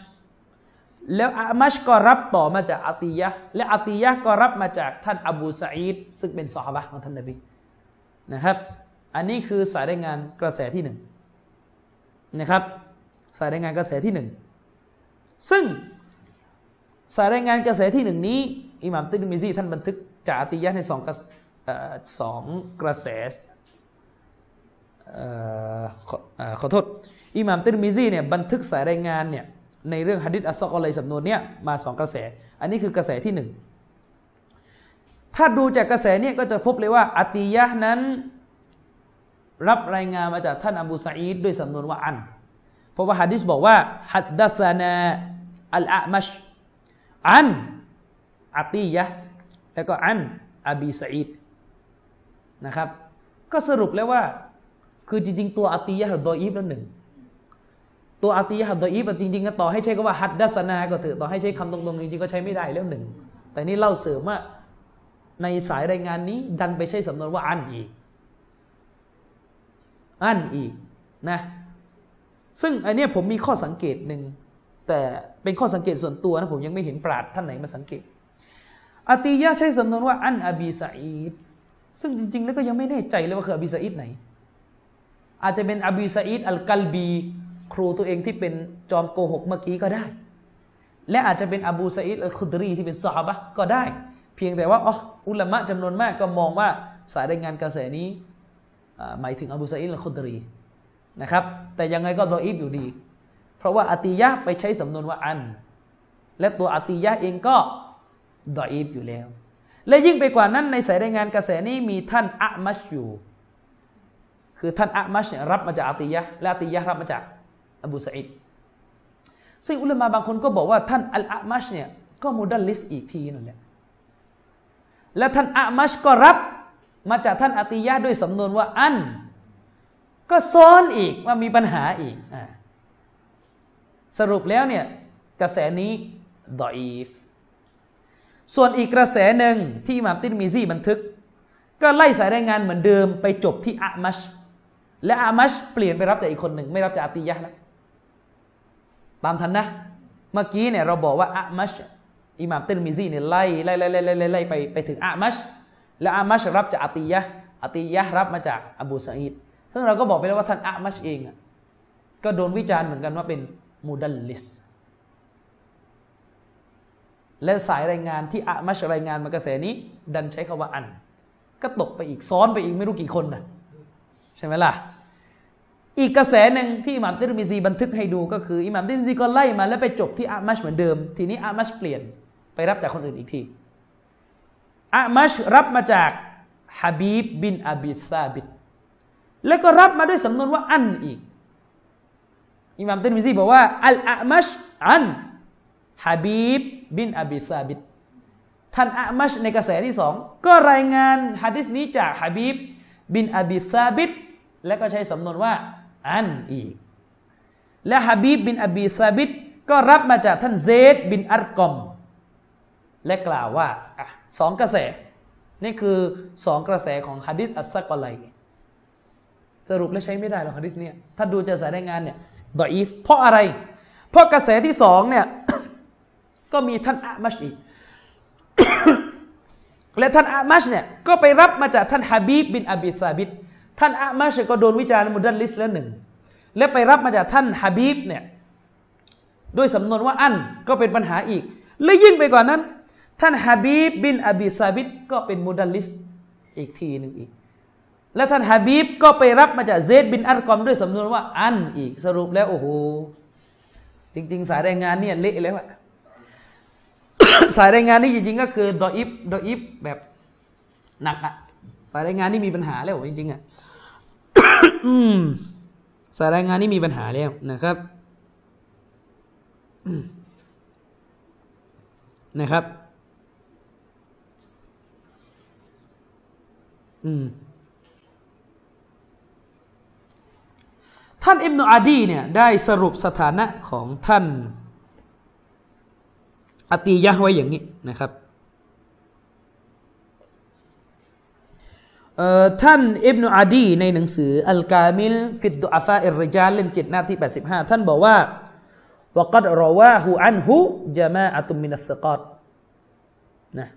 แล้วอามัชก็รับต่อมาจากอาติยะและอาติยะก็รับมาจากท่านอบูสัยดซึ่งเป็นสหบะของท่านนบีนะครับ อันนี้คือสายรายงานกระแสที่หนึ่งนะครับ สายรายงานกระแสที่หนึ่งซึ่งสายรายงานกระแสที่หนึ่งนี้อิหม่ามติดมิซีท่านบันทึกจากอาติยะในสองกระสองกระแสขอโทษ อิหม่ามติรมิซีเนี่ยบันทึกสายรายงานเนี่ยในเรื่องฮะดิษอัสซอกอะไรสำนวนเนี่ยมาสองกระแส อันนี้คือกระแสที่หนึ่งถ้าดูจากกระแสเนี่ยก็จะพบเลยว่าอติยะนั้นรับรายงานมาจากท่านอบูซาอีดด้วยสำนวนว่าอัน เพราะว่าฮะดิษบอกว่าฮัดดัสนาอัลอามัชอันอตียะแล้วก็อันอบีซาอีดนะครับ ก็สรุปแล้วว่า คือจริงๆ ตัวอตียะดออีฟแล้วหนึ่ง ตัวอาตียะดออีฟจริงๆก็ต่อให้ใช้คำว่าฮัดดัสนาก็เถอะต่อให้ใช้คำตรงๆจริงๆก็ใช้ไม่ได้แล้วหนึ่ง แต่นี่เล่าเสริมว่าในสายรายงานนี้ ดันไปใช้สำนวนว่าอันอีก อันอีกนะ ซึ่งอันนี้ผมมีข้อสังเกตหนึ่งแต่เป็นข้อสังเกตส่วนตัวนะผมยังไม่เห็นปราดท่านไหนมาสังเกตอาตียะใช้สำนวนว่าอันอบีซาอีดซึ่งจริง ๆ แล้วก็ยังไม่แน่ใจเลยว่าคืออบีซาอีดไหน อาจจะเป็นอบีซาอีดอัลกัลบี ครูตัวเองที่เป็นจอมโกหกเมื่อกี้ก็ได้ และอาจจะเป็นอบูซาอีดอัลคุดรีที่เป็นซอฮาบะก็ได้ เพียงแต่ว่าอ๋ออุลามะจำนวนมากก็มองว่าสายรายงานกระแสนี้หมายถึงอบูซาอิดลคุดรีนะครับแต่ยังไงก็ดออีฟอยู่ดี เพราะว่าอติยะไปใช้สำนวนว่าอัน และตัวอติยะเองก็ดออีฟอยู่แล้ว และยิ่งไปกว่านั้นในสายรายงานกระแสนี้มีท่านอะมัชอยู่ คือท่านอะมัชเนี่ยรับมาจากอติยะและอติยะรับมาจาก อบูซาอิดซึ่งอุลามะบางคนก็บอกว่าท่านอัลอะมัชเนี่ยก็มูดัลลิสอีกทีนั่นแหละและท่านอะมัชก็รับมาจากท่านอติยะด้วยสำนวนว่าอัน ก็ซ้อนอีกว่ามีปัญหาอีกอสรุปแล้วเนี่ยกระแสนี้ดออีฟส่วนอีกกระแสหนึ่งที่มามตินมีซีบันทึก ก็ไล่สายรายงานเหมือนเดิมไปจบที่อะมัชและอะมัชเปลี่ยนไปรับจากอีกคนหนึ่งไม่รับจากอติยะแล้ว ตามทันนะ เมื่อกี้เนี่ยเราบอกว่าอะมัชอิหม่ามตินมิซีเนี่ยไล่ไล่ไล่ไล่ไล่ไล่ไปไปถึงอามัชและอามัชรับจากอติยะอติยะรับมาจากอบูซาอิดซึ่งเราก็บอกไปแล้วว่าท่านอามัชเองก็โดนวิจารณ์เหมือนกันว่าเป็นมูดัลลิส และสายรายงานที่อามัชรายงานมากระแสนี้ ดันใช้คาว่าอัน ก็ตกไปอีกซ้อนไปอีกไม่รู้กี่คนนะใช่ไหมล่ะ อีกกระแสหนึ่งที่อิหม่ามติรมิซีบันทึกให้ดูก็คืออิหม่ามติรมิซีก็ไล่มาแล้วไปจบที่อามัชเหมือนเดิม ทีนี้อามัชเปลี่ยนไปรับจากคนอื่นอีกทีอามัชรับมาจากฮะบีบบินอบิซาบิดแล้วก็รับมาด้วยสำนวนว่าอันอีกอิหม่ามติรมิซีบอกว่าอัลอามัชอันฮะบีบบินอบิซาบิดท่านอามัชในกระแสที่สองก็รายงานฮะดิษนี้จากฮะบีบบินอบิซาบิดและก็ใช้สำนวนว่า อันอีก และฮะบีบบินอบีซาบิดก็รับมาจากท่านเซดบินอัรกอม และกล่าวว่าสองกระแส นี่คือสองกระแสของฮะดิษอัสซักอะไรสรุปแล้วใช้ไม่ได้หรอกฮะดิษเนี่ยถ้าดูจากสายรายงานเนี่ยดออีฟเพราะอะไร เพราะกระแสที่สองเนี่ยก็มีท่านอามัชอีกและท่านอามัชเนี่ยก็ไปรับมาจากท่านฮะบีบบินอบีซาบิด ท่านอามัชก็โดนวิจารณ์มุดัลลิสแล้วหนึ่ง และไปรับมาจากท่านฮะบีบเนี่ยด้วยสำนวนว่า عن ก็เป็นปัญหาอีก และยิ่งไปกว่านั้น ท่านฮะบีบบินอบีซาบิดก็เป็นมุดัลลิสอีกทีหนึ่งอีก และท่านฮะบีบก็ไปรับมาจากเซดบินอัลกอมด้วยสำนวนว่าอันอีกสรุปแล้วโอ้โหจริง ๆ สายรายงานเนี่ยเละแล้วอะสายรายงานนี่จริง ๆ ก็คือดออิฟดออิฟแบบหนักอะสายรายงานนี่มีปัญหาแล้วจริงๆอะ สายรายงานนี่มีปัญหาแล้วนะครับนะครับ อืม ท่านอิมนุอาดีเนี่ย ได้สรุปสถานะของท่านอตียะไว้อย่างนี้นะครับ ท่านอิบนุอาดีในหนังสืออัลกามิลฟิดดุอาฟาอิรจาลเล่มเจ็ดหน้าที่ 85 ท่านบอกว่าวกัดรอวาหูอันหูจามาอัตุมินัสกอตนะ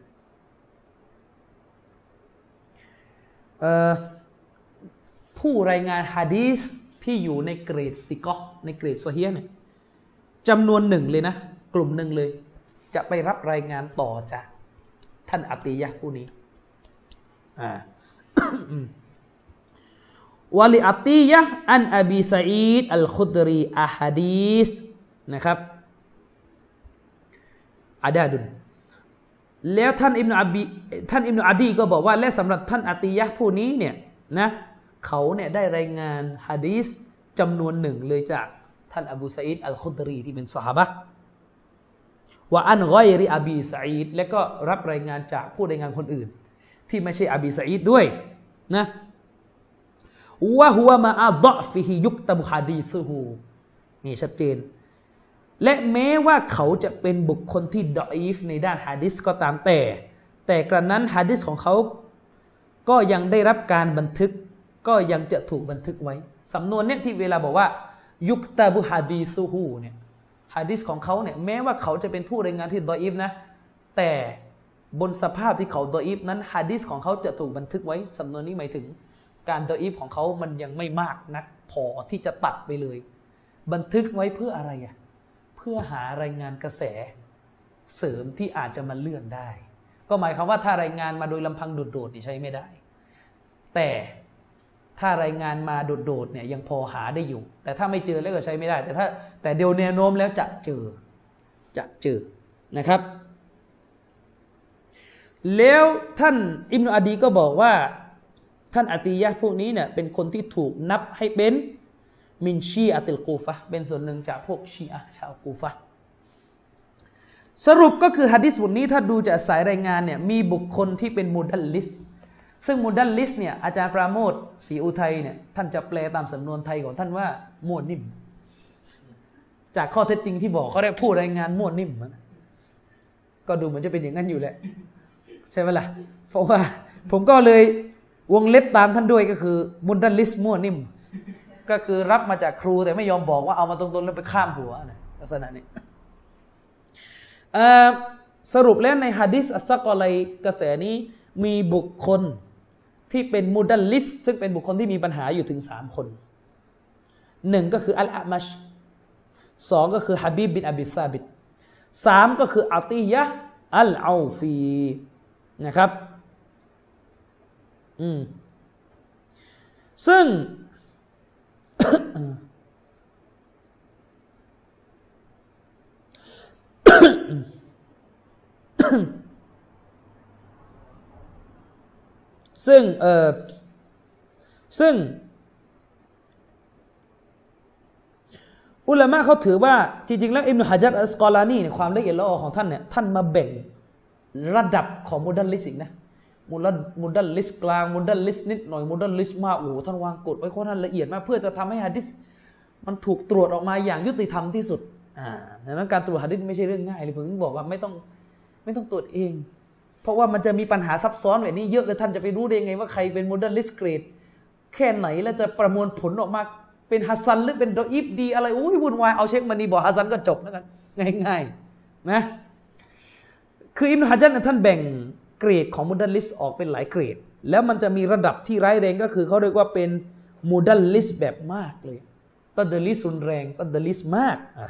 ผู้รายงานฮะดีษที่อยู่ในเกรดซิกอในเกรดโซเฮียเนี่ยจำนวนหนึ่งเลยนะ กลุ่มหนึ่งเลย จะไปรับรายงานต่อจากท่านอติยะผู้นี้อ่า วลิอัตียะอันอบีซาอีดอัลคุดรีอะฮัดีสนะครับอาดาดุนแล้วท่านอิบนาอบีท่านอิบนาอดีก็บอกว่า และสำหรับท่านอติยะผู้นี้เนี่ยนะเขาเนี่ยได้รายงานฮะดีษจำนวนหนึ่งเลยจากท่านอบูสัยดอัลคุดรีที่เป็นสหบะว่าอันกอยริอบีสัยดและก็รับรายงานจากผู้รายงานคนอื่น ที่ไม่ใช่อบีสัยดด้วยนะว่าหัวมาอัลดอฟิฮิยุกตบุฮะดีซูฮูนี่ชัดเจน และแม้ว่าเขาจะเป็นบุคคลที่ดออีฟในด้านฮะดิษก็ตามแต่ แต่กระนั้นฮะดิษของเขา ก็ยังได้รับการบันทึก ก็ยังจะถูกบันทึกไว้ สำนวนเนี่ยที่เวลาบอกว่า ยุกตาบุฮะดีซูฮูเนี่ยฮะดิษของเขาเนี่ยแม้ว่าเขาจะเป็นผู้รายงานที่ดออีฟนะ แต่ บนสภาพที่เขาดออีฟนั้นฮะดิษของเขาจะถูกบันทึกไว้สำนวนนี้หมายถึง การดออีฟของเขามันยังไม่มากนักพอที่จะตัดไปเลย บันทึกไว้เพื่ออะไรอะเพื่อหารายงานกระแสเสริมที่อาจจะมาเลื่อนได้ ก็หมายความว่าถ้ารายงานมาโดยลำพังโดดๆนี่ใช้ไม่ได้ แต่ถ้ารายงานมาโดดๆเนี่ยยังพอหาได้อยู่ แต่ถ้าไม่เจอแล้วก็ใช้ไม่ได้ แต่ถ้าแต่เดียวแนวโน้มแล้วจะเจอจะเจอนะครับ แล้วท่านอิบนุอะดีก็บอกว่า ท่านอติยะพวกนี้เนี่ยเป็นคนที่ถูกนับให้เป็นمن شيعة الكوفة เป็นส่วนหนึ่งจากพวกชีอะชาวกูฟะสรุปก็คือฮะดิษบทนี้ถ้าดูจากสายรายงานเนี่ยมีบุคคลที่เป็นมูดัลลิส ซึ่งมูดัลลิสเนี่ยอาจารย์ปราโมทศรีอุทัยเนี่ยท่านจะแปลตามสำนวนไทยของท่านว่ามั่วนิ่ม จากข้อเท็จจริงที่บอกเขาได้พูดรายงานมั่วนิ่มนะก็ดูเหมือนจะเป็นอย่างนั้นอยู่แหละ ใช่ไหมล่ะ เพราะว่าผมก็เลยวงเล็บตามท่านด้วยก็คือ มุดัลลิสมั่วนิ่ม ก็คือรับมาจากครูแต่ไม่ยอมบอกว่าเอามาตรงๆแล้วไปข้ามหัวนะลักษณะนี้สรุปแล้วในฮะดิษอัสซักอไรกระแสนี้มีบุคคลที่เป็นมุดัลลิสซึ่งเป็นบุคคลที่มีปัญหาอยู่ถึงสามคนหนึ่งก็คืออัลอามัชสองก็คือฮับีบบินอบิซาบิดสามก็คืออัติยะอัลอาฟี นะครับ อืม ซึ่ง ซึ่ง เออซึ่ง อุลามะเขาถือว่า จริง ๆ แล้ว อิมนุฮะจัดอัสกอลานีเนี่ยความละเอียดละออของท่านเนี่ย ท่านมาแบ่ง ระดับของมุดัลลิสอีกนะมุดัลมุดัลลิสกลางมุดัลลิสนิดหน่อยมุดัลลิสมากโอ้โหท่านวางกฎไว้ค่อนข้างละเอียดมากเพื่อจะทำให้ฮะดิษมันถูกตรวจออกมาอย่างยุติธรรมที่สุดอ่าดังนั้นการตรวจฮะดิษไม่ใช่เรื่องง่ายเลยผมบอกว่าไม่ต้องไม่ต้องตรวจเอง เพราะว่ามันจะมีปัญหาซับซ้อนแบบนี้เยอะเลยท่านจะไปรู้ได้ไงว่าใครเป็นโมเดิร์นลิสเกรดแค่ไหนแล้วจะประมวลผลออกมาเป็นฮัสซันหรือเป็นดออิฟดีอะไรอุ้ยวุ่นวายเอาเช็คมันนี่บอกฮัสซันก็จบแล้วกันง่ายๆนะ คืออิบนุฮะญัรท่านแบ่งเกรดของโมเดิร์นลิสออกเป็นหลายเกรด แล้วมันจะมีระดับที่ร้ายแรงก็คือเขาเรียกว่าเป็นโมเดิร์นลิสแบบมากเลยตัดเดลิสรุนแรงตัดเดลิสมากอะ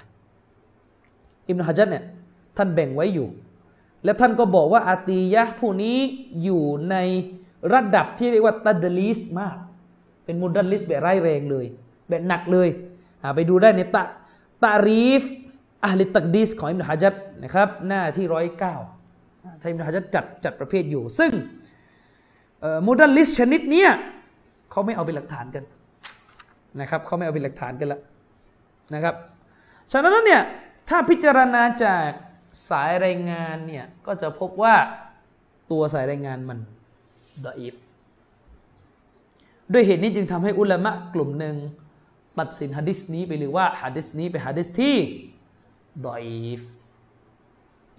อิบนุฮะญัรเนี่ยท่านแบ่งไว้อยู่ และท่านก็บอกว่าอะตียะฮ์ผู้นี้อยู่ในระดับที่เรียกว่าตัดเดลิสมาก เป็นมุดัลลิสแบบร้ายแรงเลย แบบหนักเลยไปดูได้ในตะอ์รีฟอะฮ์ลิตตักดีสของอิบนุฮะญัรนะครับหน้าที่ร้อยเก้า ที่อิบนุฮะญัรจัดจัดประเภทอยู่ ซึ่งมุดัลลิสชนิดนี้เขาไม่เอาเป็นหลักฐานกันนะครับเขาไม่เอาเป็นหลักฐานกันแล้วนะครับฉะนั้นเนี่ยถ้าพิจารณาจากสายรายงานเนี่ยก็จะพบว่าตัวสายรายงานมันดออีฟด้วยเหตุนี้จึงทำให้อุลามะกลุ่มหนึ่งตัดสินฮะดิษนี้ไปหรือว่าฮะดิษนี้เป็นฮะดิษที่ดอีฟ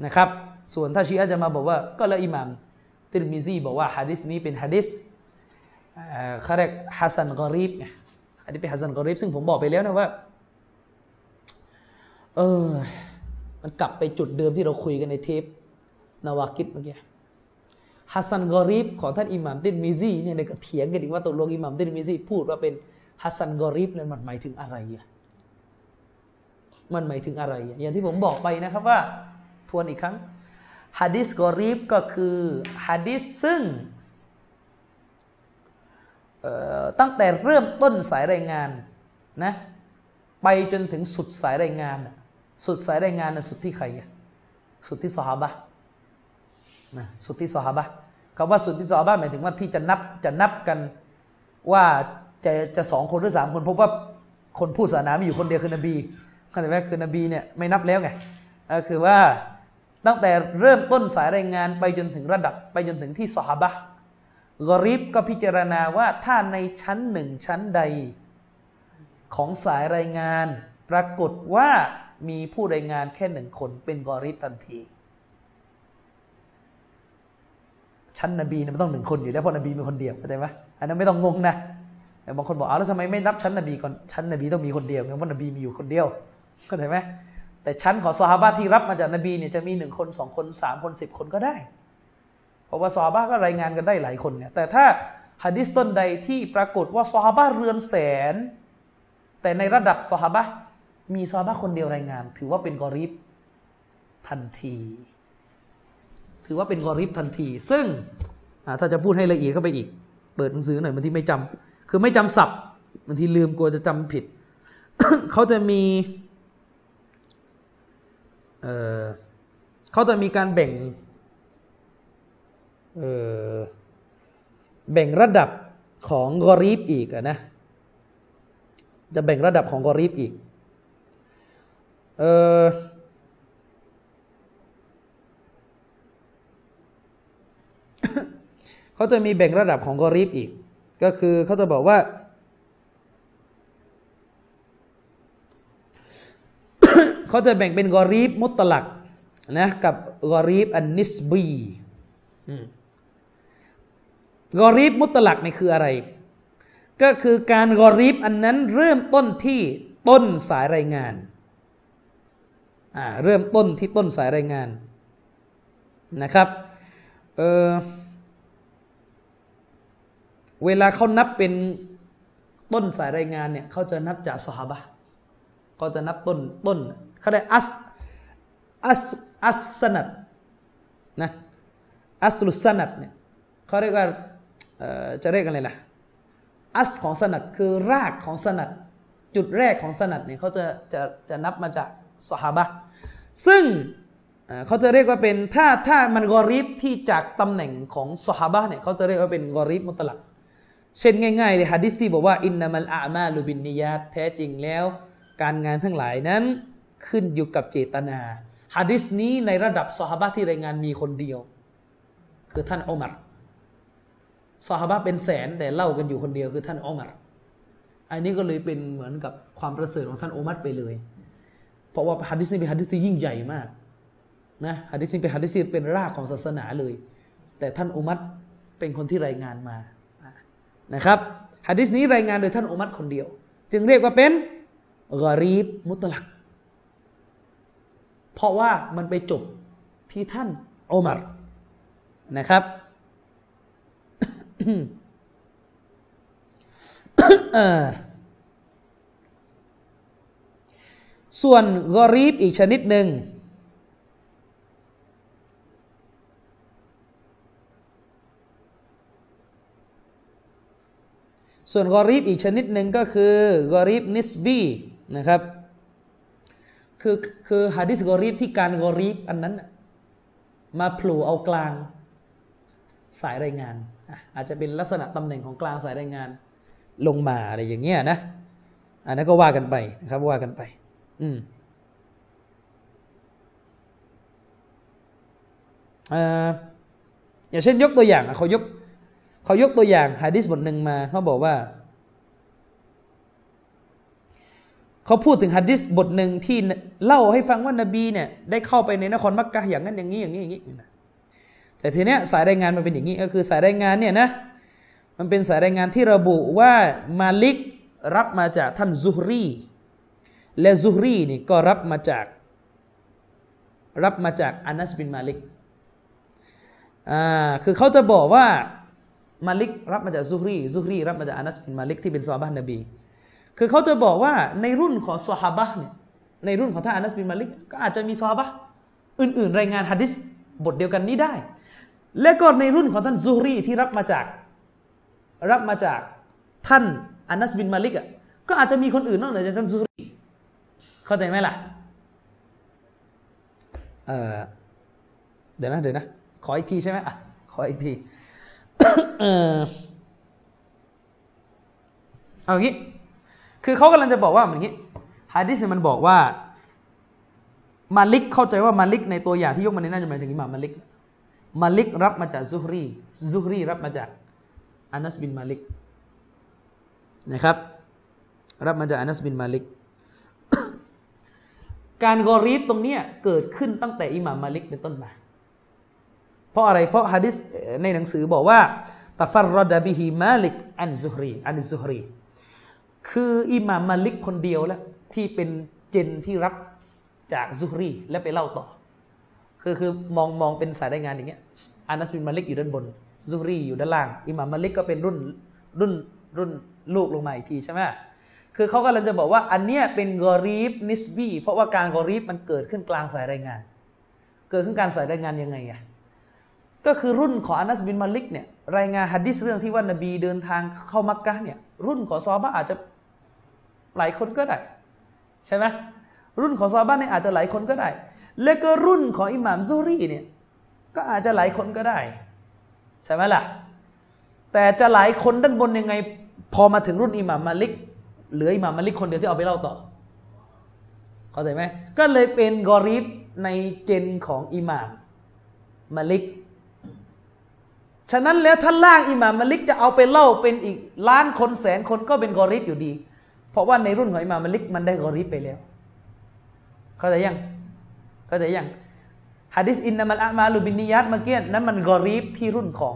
นะครับ ส่วนถ้าชีอะจะมาบอกว่าก็ล้วอิหม่ามติรมิซีบอกว่าฮะดิษนี้เป็นฮะดิษเขาเรียกฮัสซันกอรีบอันนี้เป็นฮัสซันกอรีบซึ่งผมบอกไปแล้วนะว่าเออมันกลับไปจุดเดิมที่เราคุยกันในเทปนาวากิดเมื่อกี้ฮัสซันกอรีบของท่านอิหม่ามติรมิซีเนี่ยในก็เถียงกันอีกว่าตกลงอิหม่ามติรมิซีพูดว่าเป็นฮัสซันกอรีบนั้นมันหมายถึงอะไรอะมันหมายถึงอะไร อย่างที่ผมบอกไปนะครับว่า ทวนอีกครั้ง ฮะดิษกอรีบก็คือฮะดิษซึ่งตั้งแต่เริ่มต้นสายรายงานนะไปจนถึงสุดสายรายงาน สุดสายรายงานนะสุดที่ใคร สุดที่สหบะนะสุดที่สหบะคำว่าสุดที่สหบะหมายถึงว่าที่จะนับจะนับกันว่าจะจะสองคนหรือสามคนพบว่าคนพูดศาสนามีอยู่คนเดียวคือนบีเข้าใจไหมคือนบีเนี่ยไม่นับแล้วไงก็คือว่า ตั้งแต่เริ่มต้นสายรายงานไปจนถึงระดับไปจนถึงที่สหบะกริบก็พิจารณาว่าถ้าในชั้นหนึ่งชั้นใด ของสายรายงาน ปรากฏว่ามีผู้รายงานแค่หนึ่งคนเป็นกอริบทันที ชั้นนบีเนี่ยมันต้องหนึ่งคนอยู่แล้วเพราะนบีมีคนเดียวเข้าใจไหมอันนั้นไม่ต้องงงนะแต่บางคนบอกเอาแล้วทำไมไม่นับชั้นนบีก่อนชั้นนบีต้องมีคนเดียวเพราะนบีมีอยู่คนเดียวเข้าใจไหม แต่ชั้นของซอฮาบะที่รับมาจากนบีเนี่ยจะมีหนึ่งคนสองคนสามคนสิบคนก็ได้ เพราะว่าซอฮาบะก็รายงานกันได้หลายคนเนี่ยแต่ถ้าฮะดิษต้นใดที่ปรากฏว่าซอฮาบะเรือนแสน แต่ในระดับซอฮาบะมีซอฮาบะคนเดียวรายงาน ถือว่าเป็นกอริบทันที ถือว่าเป็นกอริบทันที ซึ่งถ้าจะพูดให้ละเอียดเข้าไปอีก เปิดหนังสือหน่อยบางทีไม่จำคือไม่จำศัพท์บางทีลืมกลัวจะจำผิดเขาจะมี เเขาจะมีการแบ่งแบ่งระดับของกอรีบอีกนะ จะแบ่งระดับของกอรีบอีกเเขาจะมีแบ่งระดับของกอรีบอีก ก็คือเขาจะบอกว่า เขาจะแบ่งเป็นกอรีบมุตลักนะกับกอรีบอันนิสบีกอรีบมุตลักนี่คืออะไร ก็คือการกอรีบอันนั้นเริ่มต้นที่ต้นสายรายงานอ่าเริ่มต้นที่ต้นสายรายงานนะครับเออเวลาเขานับเป็นต้นสายรายงานเนี่ยเขาจะนับจากสหบะก็จะนับต้นต้น เขาได้อัสอัสอัสสนัดนะอัสลุสนัดเนี่ยเขาเรียกว่าจะเรียกอะไรล่ะอัสของสนัดคือรากของสนัดจุดแรกของสนัดเนี่ยเขาจะจะจะนับมาจากสหบะซึ่งเขาจะเรียกว่าเป็นถ้าถ้ามันกอริบที่จากตำแหน่งของสหบะเนี่ยเขาจะเรียกว่าเป็นกอริบมุตลักเช่นง่ายๆเลยฮะดิษที่บอกว่าอินนามัลอามาลูบินนิยาตแท้จริงแล้ว การงานทั้งหลายนั้น ขึ้นอยู่กับเจตนาฮะดิษนี้ในระดับสหบะที่รายงานมีคนเดียว คือท่านอุมัรสหบะเป็นแสนแต่เล่ากันอยู่คนเดียวคือท่านอุมัรอันนี้ก็เลยเป็นเหมือนกับความประเสริฐของท่านอุมัรไปเลย เพราะว่าฮะดิษนี้เป็นฮะดิษที่ยิ่งใหญ่มากนะฮะดิษนี้เป็นฮะดิษที่เป็นรากของศาสนาเลย แต่ท่านอุมัรเป็นคนที่รายงานมานะครับฮะดิษนี้รายงานโดยท่านอุมัรคนเดียว จึงเรียกว่าเป็นกอรีบมุตลัก เพราะว่ามันไปจบที่ท่านอุมัรนะครับส่วนกอรีบอีกชนิดหนึ่งส่วนกอรีบอีกชนิดหนึ่งก็คือกอรีบนิสบีนะครับ คือคือฮะดิษกอรีบที่การกอรีบอันนั้น มาผล่เอากลางสายรายงาน อาจจะเป็นลักษณะตำแหน่งของกลางสายรายงาน ลงมาอะไรอย่างเงี้ยนะ อันนั้นก็ว่ากันไปนะครับว่ากันไป อืมอย่างเช่นยกตัวอย่างเขายกเขายกตัวอย่างฮะดิษบทหนึ่งมาเขาบอกว่า เขาพูดถึงฮะดิษบทหนึ่งที่เล่าให้ฟังว่านบีเนี่ยได้เข้าไปในนครมักกะอย่างนั้นอย่างนี้อย่างนี้อย่างนี้แต่ทีเนี้ยสายรายงานมันเป็นอย่างนี้ก็คือสายรายงานเนี่ยนะมันเป็นสายรายงานที่ระบุว่ามาลิกรับมาจากท่านซุฮรีและซุฮรีนี่ก็รับมาจากรับมาจากอานัสบินมาลิกอ่าคือเขาจะบอกว่ามาลิกรับมาจากซุฮรีซุฮรีรับมาจากอานัสบินมาลิกที่เป็นซอฮาบะนบี คือเขาจะบอกว่าในรุ่นของซอฮาบะเนี่ยในรุ่นของท่านอานัสบินมาลิกก็อาจจะมีซอฮาบะอื่น ๆ รายงานฮะดิษบทเดียวกันนี้ได้ และก็ในรุ่นของท่านซุฮรีที่รับมาจากรับมาจากท่านอานัสบินมาลิกอะก็อาจจะมีคนอื่นนอกเหนือจากท่านซุฮรี เข้าใจไหมล่ะเออเดี๋ยวนะเดี๋ยวนะ ขออีกทีใช่ไหมอะขออีกที เอางี้ คือเขากำลังจะบอกว่าอย่างนี้ฮะดิษเนี่ยมันบอกว่ามาลิกเข้าใจว่ามาลิกในตัวอย่างที่ยกมาในน่าจะหมายถึงอิหม่ามมาลิกมาลิกรับมาจากซุฮรีซุฮรีรับมาจากอานัสบินมาลิกนะครับ รับมาจากอานัสบินมาลิก การกอรีบตรงเนี้ยเกิดขึ้นตั้งแต่อิหม่ามมาลิกเป็นต้นมา เพราะอะไรเพราะฮะดิษในหนังสือบอกว่าتفرد به مالك عن الزهري عن الزهري คืออิหม่ามมาลิกคนเดียวแล้วที่เป็น gen ที่รับจากซุฮรีและไปเล่าต่อ คือคือมองมองเป็นสายรายงานอย่างเงี้ยอานัสบินมาลิกอยู่ด้านบนซุฮรีอยู่ด้านล่างอิหม่ามมาลิกก็เป็นรุ่นรุ่นรุ่นลูกลงมาอีกทีใช่ไหมคือเขากำลังจะบอกว่าอันเนี้ยเป็นกอรีบนิสบีเพราะว่าการกอรีบมันเกิดขึ้นกลางสายรายงาน เกิดขึ้นการสายรายงานยังไงอะก็คือรุ่นของอานัสบินมาลิกเนี่ยรายงานฮัดดิสเรื่องที่ว่านบีเดินทางเข้ามักกะเนี่ยรุ่นของซอบ้าอาจจะ หลายคนก็ได้ ใช่ไหมรุ่นของซอบ้าเนี่ยอาจจะหลายคนก็ได้ แล้วก็รุ่นของอิหม่ามซูรีเนี่ยก็อาจจะหลายคนก็ได้ ใช่ไหมล่ะ แต่จะหลายคนด้านบนยังไง พอมาถึงรุ่นอิหม่ามมาลิกเหลืออิหม่ามมาลิกคนเดียวที่เอาไปเล่าต่อเข้าใจไหมก็เลยเป็นกอรีบในเจนของอิหม่ามมาลิกฉะนั้นแล้วถ้านล่างอิหม่ามมาลิกจะเอาไปเล่าเป็นอีกล้านคนแสนคนก็เป็นกอรีบอยู่ดี ราะว่าในรุ่นของอิมามมาลิกมันได้กอรีบไปแล้ว เข้าใจยัง เข้าใจยังฮะดิษอินนามัลอามาลูบินนิยัตเมื่อกี้นั้นมันกอรีบที่รุ่นของ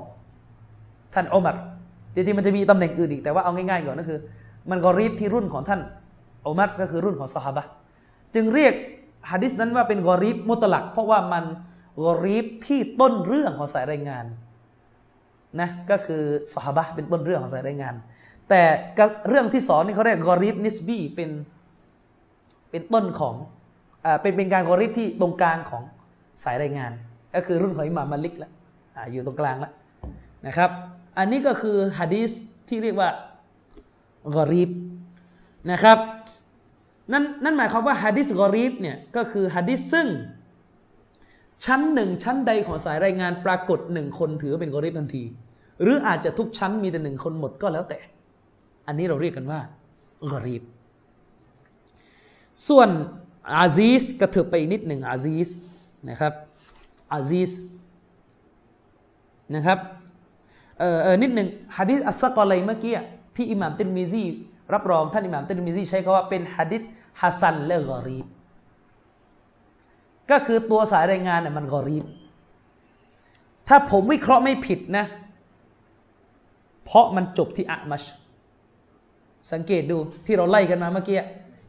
ท่านอุมัรจริงๆมันจะมีตำแหน่งอื่นอีกแต่ว่าเอาง่ายๆก่อนก็คือ มันกอรีบที่รุ่นของท่านอุมัรก็คือรุ่นของสหบะจึงเรียกฮะดิษนั้นว่าเป็นกอรีบมุตลัก เพราะว่ามันกอรีบที่ต้นเรื่องของสายรายงานนะก็คือสหบะเป็นต้นเรื่องของสายรายงาน แต่เรื่องที่สองนี่เขาเรียกกอรีบนิสบีเป็นเป็นต้นของอ่าเป็นเป็นการกอรีบที่ตรงกลางของสายรายงาน ก็คือรุ่นของอิหม่ามมาลิกแล้วอ่าอยู่ตรงกลางแล้วนะครับ อันนี้ก็คือฮะดีษที่เรียกว่ากอรีบนะครับนั่นนั่นหมายความว่าฮะดิษกอรีบเนี่ยก็คือฮะดิษซึ่ง ชั้นหนึ่งชั้นใดของสายรายงานปรากฏหนึ่งคนถือเป็นกอรีบทันที หรืออาจจะทุกชั้นมีแต่หนึ่งคนหมดก็แล้วแต่ อันนี้เราเรียกกันว่ากอรีบ ส่วนอาซีสกระเถิบไปอีกนิดหนึ่งอาซีสนะครับอาซีสนะครับเออเออนิดหนึ่งฮะดิษอัสซกอลัยเมื่อกี้ที่อิหม่ามตินมิซีรับรองท่านอิหม่ามตินมิซีใช้คำว่าเป็นฮะดิษฮัสันและกอรีบ ก็คือตัวสายรายงานเนี่ยมันกอรีบ ถ้าผมวิเคราะห์ไม่ผิดนะ เพราะมันจบที่อะมัช สังเกตดูที่เราไล่กันมาเมื่อกี้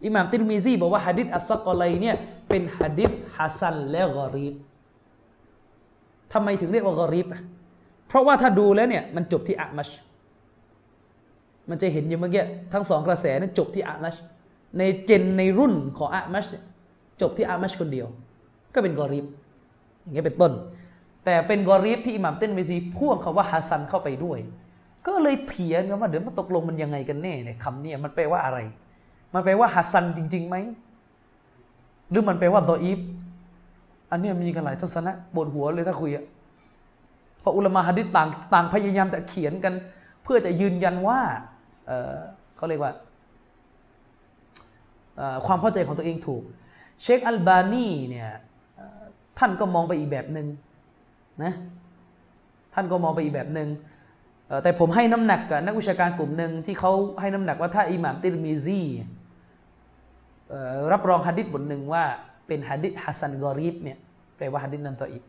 อิหม่ามตินมิซีบอกว่าฮะดิษอัสซะกอลัยเนี่ยเป็นฮะดิษฮัสันและกอรีบทำไมถึงเรียกว่ากอรีบเพราะว่าถ้าดูแล้วเนี่ยมันจบที่อะมัชมันจะเห็นอยู่เมื่อกี้ทั้งสองกระแสนั้นจบที่อะมัชใน gen ในรุ่นของอะมัชจบที่อะมัชคนเดียว ก็เป็นกอรีบอย่างเงี้ยเป็นต้น แต่เป็นกอรีบที่อิหม่ามติรมิซีพ่วงคำว่าฮัสซันเข้าไปด้วย ก็เลยเถียงกันว่าเดี๋ยวมันตกลงมันยังไงกันแน่เนี่ยคำนี้มันแปลว่าอะไร มันแปลว่าฮัสซันจริงๆไหมหรือมันแปลว่าดออีฟอันนี้มีกันหลายทัศนะปวดหัวเลยถ้าคุยอะเพราะอุลามะฮะดิษต่างต่างพยายามจะเขียนกัน เพื่อจะยืนยันว่าเเขาเรียกว่าความเข้าใจของตัวเองถูก เชคอัลบานีเนี่ยท่านก็มองไปอีกแบบหนึ่งนะท่านก็มองไปอีกแบบหนึ่ง แต่ผมให้น้ำหนักกับนักวิชาการกลุ่มหนึ่งที่เขาให้น้ำหนักว่าถ้าอิหม่ามติรมิซีรับรองฮะดิษบทหนึ่งว่าเป็นฮะดิษฮัสซันกอรีบเนี่ยแปลว่าฮะดิษนั้นดออิฟ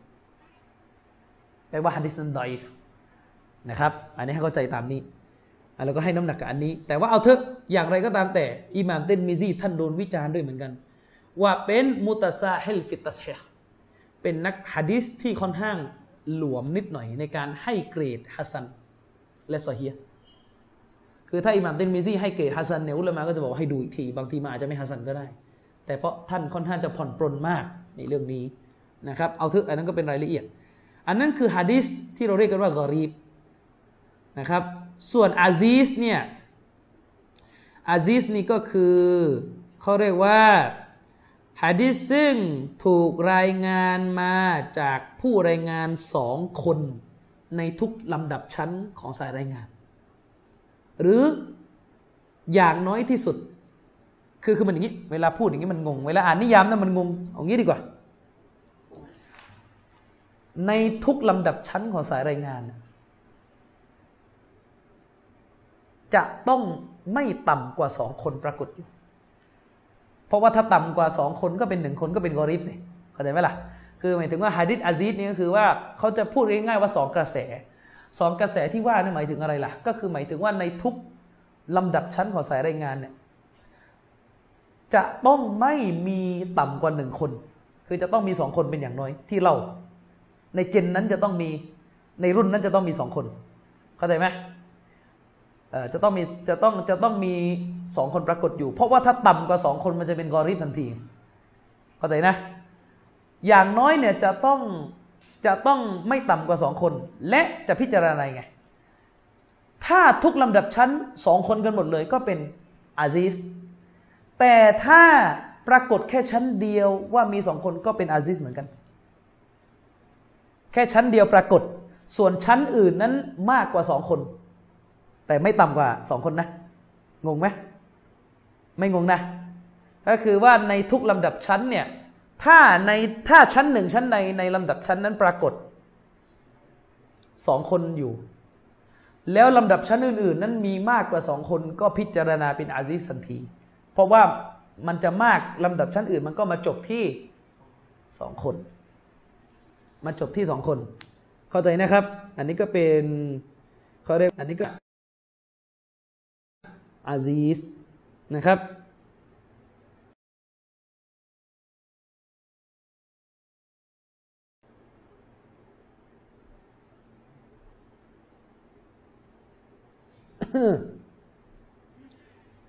แปลว่าฮะดิษนั้นดออิฟนะครับ อันนี้ให้เข้าใจตามนี้แล้วก็ให้น้ำหนักกับอันนี้ แต่ว่าเอาเถอะอย่างไรก็ตามแต่อิหม่ามติรมิซีท่านโดนวิจารณ์ด้วยเหมือนกัน ว่าเป็นمتساهل في التصحيحเป็นนักฮะดิษที่ค่อนข้างหลวมนิดหน่อยในการให้เกรดฮัสซัน และซอฮีฮ์คือถ้าอิหม่ามติรมิซีให้เกรดฮัสซันเนี่ยอุลามะก็จะบอกให้ดูอีกที บางทีมาอาจจะไม่ฮัสซันก็ได้ แต่เพราะท่านค่อนข้างจะผ่อนปรนมากในเรื่องนี้นะครับ เอาเถอะอันนั้นก็เป็นรายละเอียด อันนั้นคือฮะดิษที่เราเรียกกันว่ากอรีบนะครับ ส่วนอาซีสเนี่ยอาซีสนี่ก็คือเขาเรียกว่าฮะดิษซึ่งถูกรายงานมาจากผู้รายงานสองคน ในทุกลำดับชั้นของสายรายงาน หรืออย่างน้อยที่สุด คือคือมันอย่างนี้ เวลาพูดอย่างนี้มันงง เวลาอ่านนิยามนั้นมันงงเอางี้ดีกว่า ในทุกลำดับชั้นของสายรายงาน จะต้องไม่ต่ำกว่าสองคนปรากฏอยู่ เพราะว่าถ้าต่ำกว่าสองคนก็เป็นหนึ่งคนก็เป็นกอริฟสิเข้าใจไหมล่ะ คือหมายถึงว่าฮะดิษอาซีดนี่ก็คือว่าเขาจะพูดง่ายๆว่าสองกระแสสองกระแสที่ว่านี่หมายถึงอะไรล่ะ ก็คือหมายถึงว่าในทุกลำดับชั้นของสายรายงานเนี่ยจะต้องไม่มีต่ำกว่าหนึ่งคน คือจะต้องมีสองคนเป็นอย่างน้อยที่เล่า ในเจนนั้นจะต้องมีในรุ่นนั้นจะต้องมีสองคน เข้าใจไหมเออจะต้องมีจะต้องจะต้องมีสองคนปรากฏอยู่ เพราะว่าถ้าต่ำกว่าสองคนมันจะเป็นกอริบทันที เข้าใจนะ อย่างน้อยเนี่ยจะต้องจะต้องไม่ต่ำกว่าสองคน และจะพิจารณาไง ถ้าทุกลำดับชั้นสองคนกันหมดเลยก็เป็นอาซิสแต่ถ้าปรากฏแค่ชั้นเดียวว่ามีสองคนก็เป็นอาซิสเหมือนกัน แค่ชั้นเดียวปรากฏ ส่วนชั้นอื่นนั้นมากกว่าสองคน แต่ไม่ต่ำกว่าสองคนนะ งงไหมไม่งงนะ ก็คือว่าในทุกลำดับชั้นเนี่ย ถ้าในถ้าชั้นหนึ่งชั้นในในลำดับชั้นนั้นปรากฏสองคนอยู่ แล้วลำดับชั้นอื่น ๆ นั้นมีมากกว่าสองคนก็พิจารณาเป็นอาซิสทันที เพราะว่ามันจะมากลำดับชั้นอื่น มันก็มาจบที่สองคน มาจบที่สองคน เข้าใจนะครับ อันนี้ก็เป็นเขาเรียกอันนี้ก็อาซิสนะครับ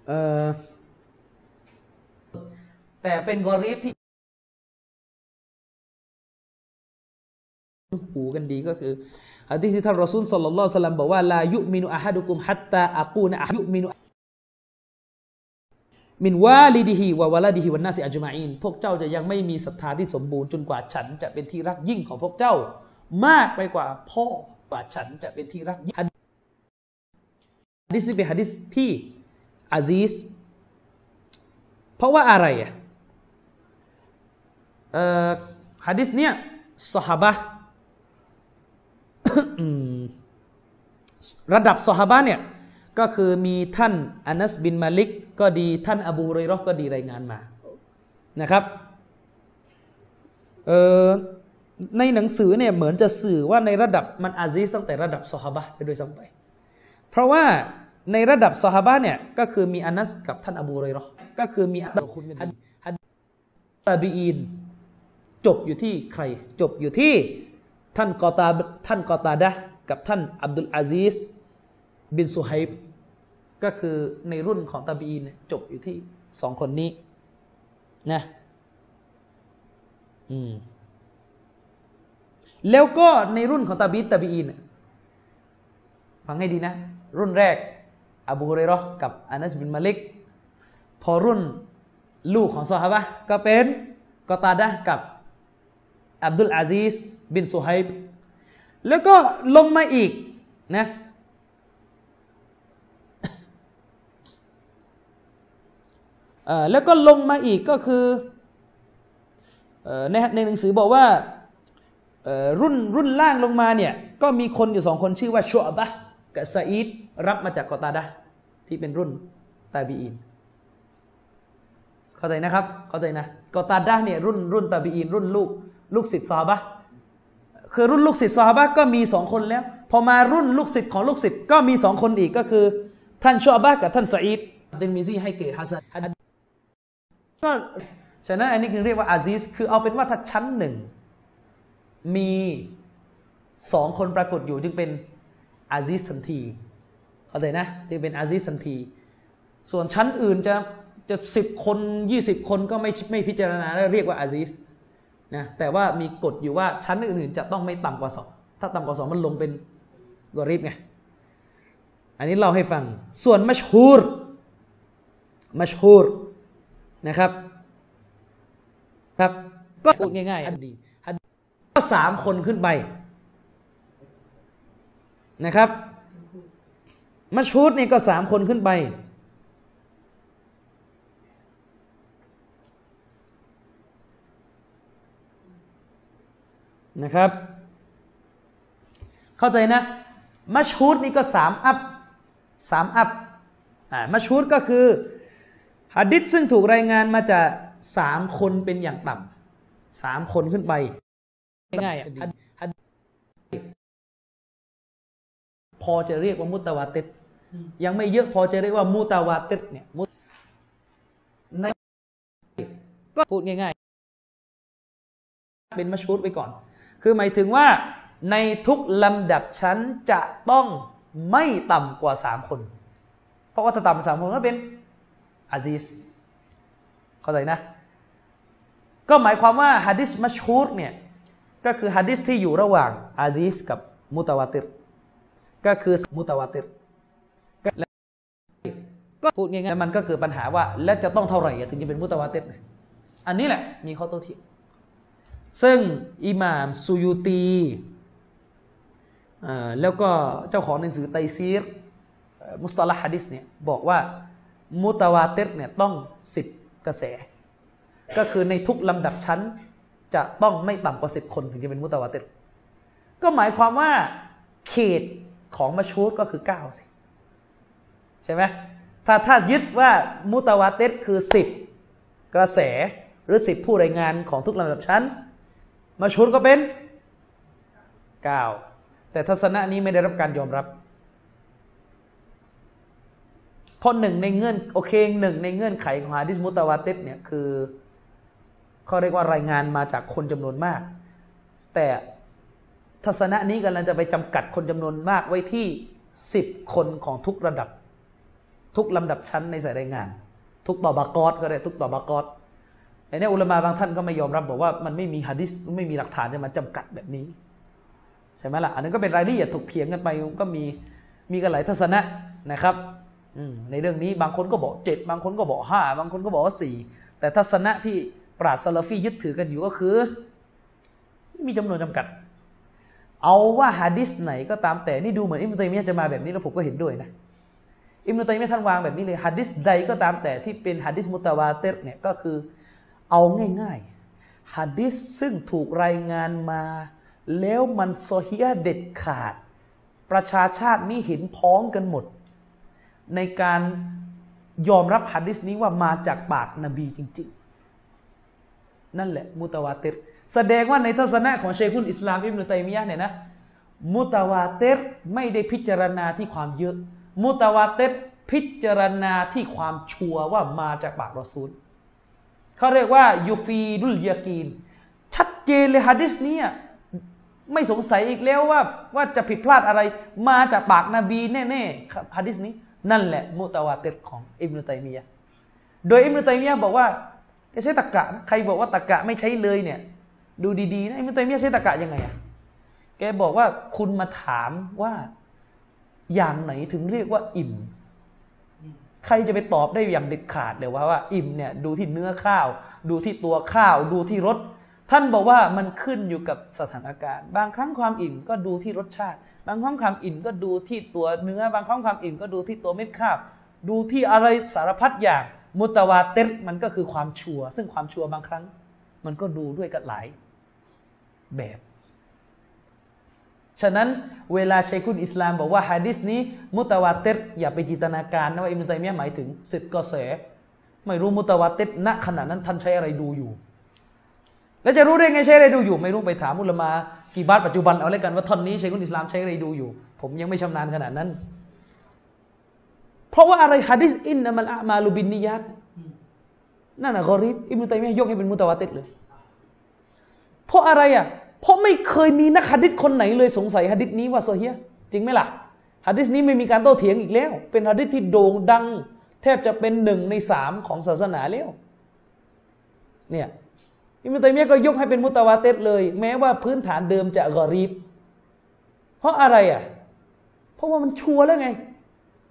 เออแต่เป็นกอรีบที่รู้กันดีก็คือฮะดีษที่ท่านรอซูลศ็อลลัลลอฮุอะลัยฮิวะซัลลัมบอกว่าلا يؤمن أحدكم حتى أكون أحب إليه من والده وولده والناس أجمعينพวกเจ้าจะยังไม่มีศรัทธาที่สมบูรณ์จนกว่าฉันจะเป็นที่รักยิ่งของพวกเจ้า มากไปกว่าพ่อกว่าฉันจะเป็นที่รักยิ่ง ฮะดิษนี้เป็นฮะดิษที่อาซีสเพราะว่าอะไรอะฮะดิษเนี้ยสหบะระดับสหบะเนี่ยก็คือมีท่านอานัสบินมาลิก ก็ดีท่านอบูเรยรอก็ดีรายงานมานะครับเออในหนังสือเนี่ยเหมือนจะสื่อว่าในระดับมันอาซีสตั้งแต่ระดับสหบะไปโดยซ้ำไป เพราะว่าในระดับสหบะเนี่ยก็คือมีอานัสกับท่านอบูเรยรอก็คือมีฮัดตาบีอินจบอยู่ที่ใคร จบอยู่ที่ท่านกอตาท่านกอตาดะกับท่านอับดุลอาซีสบินสุไฮบก็คือในรุ่นของตาบีอินจบอยู่ที่สองคนนี้นะอืมแล้วก็ในรุ่นของตาบีตาบีอินฟังให้ดีนะ รุ่นแรก อบูฮุเรรอกับอานัสบินมาลิก พอรุ่นลูกของซอฮาบะก็เป็นกอตาดะกับอับดุลอาซีสบินสุไฮบแล้วก็ลงมาอีกนะแล้วก็ลงมาอีกก็คือในในหนังสือบอกว่ารุ่นรุ่นล่างลงมาเนี่ยก็มีคนอยู่สองคนชื่อว่าชุอ์บะฮ์ กับซาอีดรับมาจากกอตาดะที่เป็นรุ่นตาบีอินเข้าใจนะครับ เข้าใจนะกอตาดะเนี่ยรุ่นรุ่นตาบีอินรุ่นลูกลูกศิษย์ซอฮาบะฮ์คือรุ่นลูกศิษย์ซอฮาบะฮ์ก็มีสองคนแล้ว พอมารุ่นลูกศิษย์ของลูกศิษย์ก็มีสองคนอีกก็คือ ท่านชุอ์บะฮ์กับท่านซาอีดติรมิซีให้เกรดฮัสซันก็ฉะนั้นอันนี้คือเรียกว่าอาซิสคือเอาเป็นว่าถ้าชั้นหนึ่งมีสองคนปรากฏอยู่จึงเป็น อาซิสทันที เข้าใจนะจึงเป็นอาซิสทันที ส่วนชั้นอื่นจะจะสิบคนยี่สิบคนก็ไม่ไม่พิจารณาแล้วเรียกว่าอาซิสนะแต่ว่ามีกฎอยู่ว่าชั้นอื่นๆจะต้องไม่ต่ำกว่าสองถ้าต่ำกว่าสองมันลงเป็นกอริบไงอันนี้เล่าให้ฟัง ส่วนมัชฮูร มัชฮูรนะครับ ครับ ก็พูดง่ายๆอันดีก็สามคนขึ้นไป นะครับ มัชฮูดนี่ก็สามคนขึ้นไป นะครับ เข้าใจนะ มัชฮูดนี่ก็สามอัพสามอัพอ่ามัชฮูดก็คือฮัดดิษซึ่งถูกรายงานมาจากสามคนเป็นอย่างต่ำสามคนขึ้นไปง่ายๆ พอจะเรียกว่ามุตะวาติดยังไม่เยอะพอจะเรียกว่ามุตะวาติดเนี่ยมุตในก็พูดง่ายๆ เป็นมัชฮูดไปก่อน คือหมายถึงว่าในทุกลำดับชั้นจะต้องไม่ต่ำกว่าสามคน เพราะว่าถ้าต่ำสามคนก็เป็นอาซิสเข้าใจนะ ก็หมายความว่าฮะดิษมัชฮูดเนี่ย ก็คือฮะดิษที่อยู่ระหว่างอาซิสกับมุตะวาติร ก็คือมุตวาติรก็และก็พูดง่ายๆมันก็คือปัญหาว่า แล้วจะต้องเท่าไหร่ถึงจะเป็นมุตวาติรอันนี้แหละ มีข้อโต้เถียงซึ่งอิหม่ามซูยูตีแล้วก็เจ้าของหนังสือไตซีรมุสตาลฮะดิษเนี่ยบอกว่ามุตวาติรเนี่ยต้องสิบกระแส ก็คือในทุกลำดับชั้น จะต้องไม่ต่ำกว่าสิบคนถึงจะเป็นมุตวาติรก็หมายความว่าเขต ของมัชูดก็คือเก้าสิ ใช่ไหมถ้าถ้ายึดว่ามุตวาเติรคือสิบกระแสหรือสิบผู้รายงานของทุกลำดับชั้นมัชูดก็เป็นเก้าแต่ทัศนะนี้ไม่ได้รับการยอมรับเพราะหนึ่งในเงื่อนโอเคหนึ่งในเงื่อนไขของฮะดิษมุตาวาเติดเนี่ยคือเขาเรียกว่ารายงานมาจากคนจำนวนมาก แต่ ทัศนะนี้กำลังจะไปจำกัดคนจำนวนมากไว้ที่สิบคนของทุกระดับ ทุกลำดับชั้นในสายรายงาน ทุกต่อบากอสก็ได้ทุกต่อบากอสไอ้นี่อุลามะบางท่านก็ไม่ยอมรับบอกว่ามันไม่มีฮะดิษไม่มีหลักฐานจะมาจำกัดแบบนี้ ใช่ไหมล่ะ อันนั้นก็เป็นรายละเอียดถกเถียงกันไปก็มีมีกันหลายทัศนะนะครับในเรื่องนี้บางคนก็บอกเจ็ดบางคนก็บอกห้าบางคนก็บอกว่าสี่แต่ทัศนะที่ปราชญ์ซาลฟียึดถือกันอยู่ก็คือ มีจำนวนจำกัด เอาว่าฮะดิษไหนก็ตามแต่นี่ดูเหมือนอิมตัยมียะจะมาแบบนี้แล้วผมก็เห็นด้วยนะอิมตัยมียะท่านวางแบบนี้เลยฮะดิษใดก็ตามแต่ที่เป็นฮะดิษมุตาวาเตรเนี่ยก็คือเอาง่ายๆฮะดิษซึ่งถูกรายงานมา แล้วมันโซเฮียเด็ดขาด ประชาชาตินี้เห็นพ้องกันหมด ในการยอมรับฮัดดิสนี้ว่ามาจากปากนบีจริง ๆ นั่นแหละมุตวาเตร แสดงว่าในทัศนะของเชคุลอิสลามอิบนุตัยมียะเนี่ยนะมุตาวาเตรไม่ได้พิจารณาที่ความเยอะ มุตาวาเตรพิจารณาที่ความชัวว่ามาจากปากรอซูลเขาเรียกว่ายูฟีดุลยากีน ชัดเจนเลยฮัดดิสนี้ไม่สงสัยอีกแล้วว่าว่าจะผิดพลาดอะไร มาจากปากนบีแน่ๆฮะดิษนี้ นั่นแหละ มุตาวาเติรของอิบนุตัยมียะโดยอิบนุตัยมียะบอกว่าจะใช้ตะกะ ใครบอกว่าตะกะไม่ใช้เลยเนี่ย ดูดีๆนะอิบนุตัยมียะใช้ตะกะยังไงอะแกบอกว่าคุณมาถามว่าอย่างไหนถึงเรียกว่าอิ่ม ใครจะไปตอบได้อย่างเด็ดขาดเลยว่าว่าอิ่มเนี่ยดูที่เนื้อข้าว ดูที่ตัวข้าว ดูที่รสท่านบอกว่ามันขึ้นอยู่กับสถานการณ์ บางครั้งความอิ่มก็ดูที่รสชาติ บางครั้งความอิ่มก็ดูที่ตัวเนื้อ บางครั้งความอิ่มก็ดูที่ตัวเม็ดข้าว ดูที่อะไรสารพัดอย่างมุตวาเตมันก็คือความชัวซึ่งความชัวบางครั้ง มันก็ดูด้วยกันหลาย แบบ ฉะนั้นเวลาชัยคุณอิสลามบอกว่าฮะดิษนี้ มุตวาเตอย่าไปจินตนาการนะว่าอิมนุตัยมียะหมายถึงสิบกเสไม่รู้มุตวาเตณขณะนั้นท่านใช้อะไรดูอยู่ แล้วจะรู้ได้ไงใช้อะไรดูอยู่ ไม่รู้ไปถามอุลมากี่บาทปัจจุบันเอาเลยกันว่าท่อนนี้ใช้คุณอิสลามใช้อะไรดูอยู่ ผมยังไม่ชำนาญขนาดนั้น เพราะว่าอะไรฮะดิษอินนัมัลอามาลูบินนิยัตนั่นน่ะกอริบอิบนุตัยมียะยกให้เป็นมุตวาติดเลย เพราะอะไรอะ เพราะไม่เคยมีนักฮะดิษคนไหนเลยสงสัยฮะดิษนี้ว่าโซเฮียจริงไหมล่ะฮะดิษนี้ไม่มีการโต้เถียงอีกแล้ว เป็นฮะดิษที่โด่งดัง แทบจะเป็นหนึ่งในสามของศาสนาแล้วเนี่ยอิมุตัยมียก็ยกให้เป็นมุตวาเตสเลย แม้ว่าพื้นฐานเดิมจะกอรีบ เพราะอะไรอะ เพราะว่ามันชัวร์แล้วไง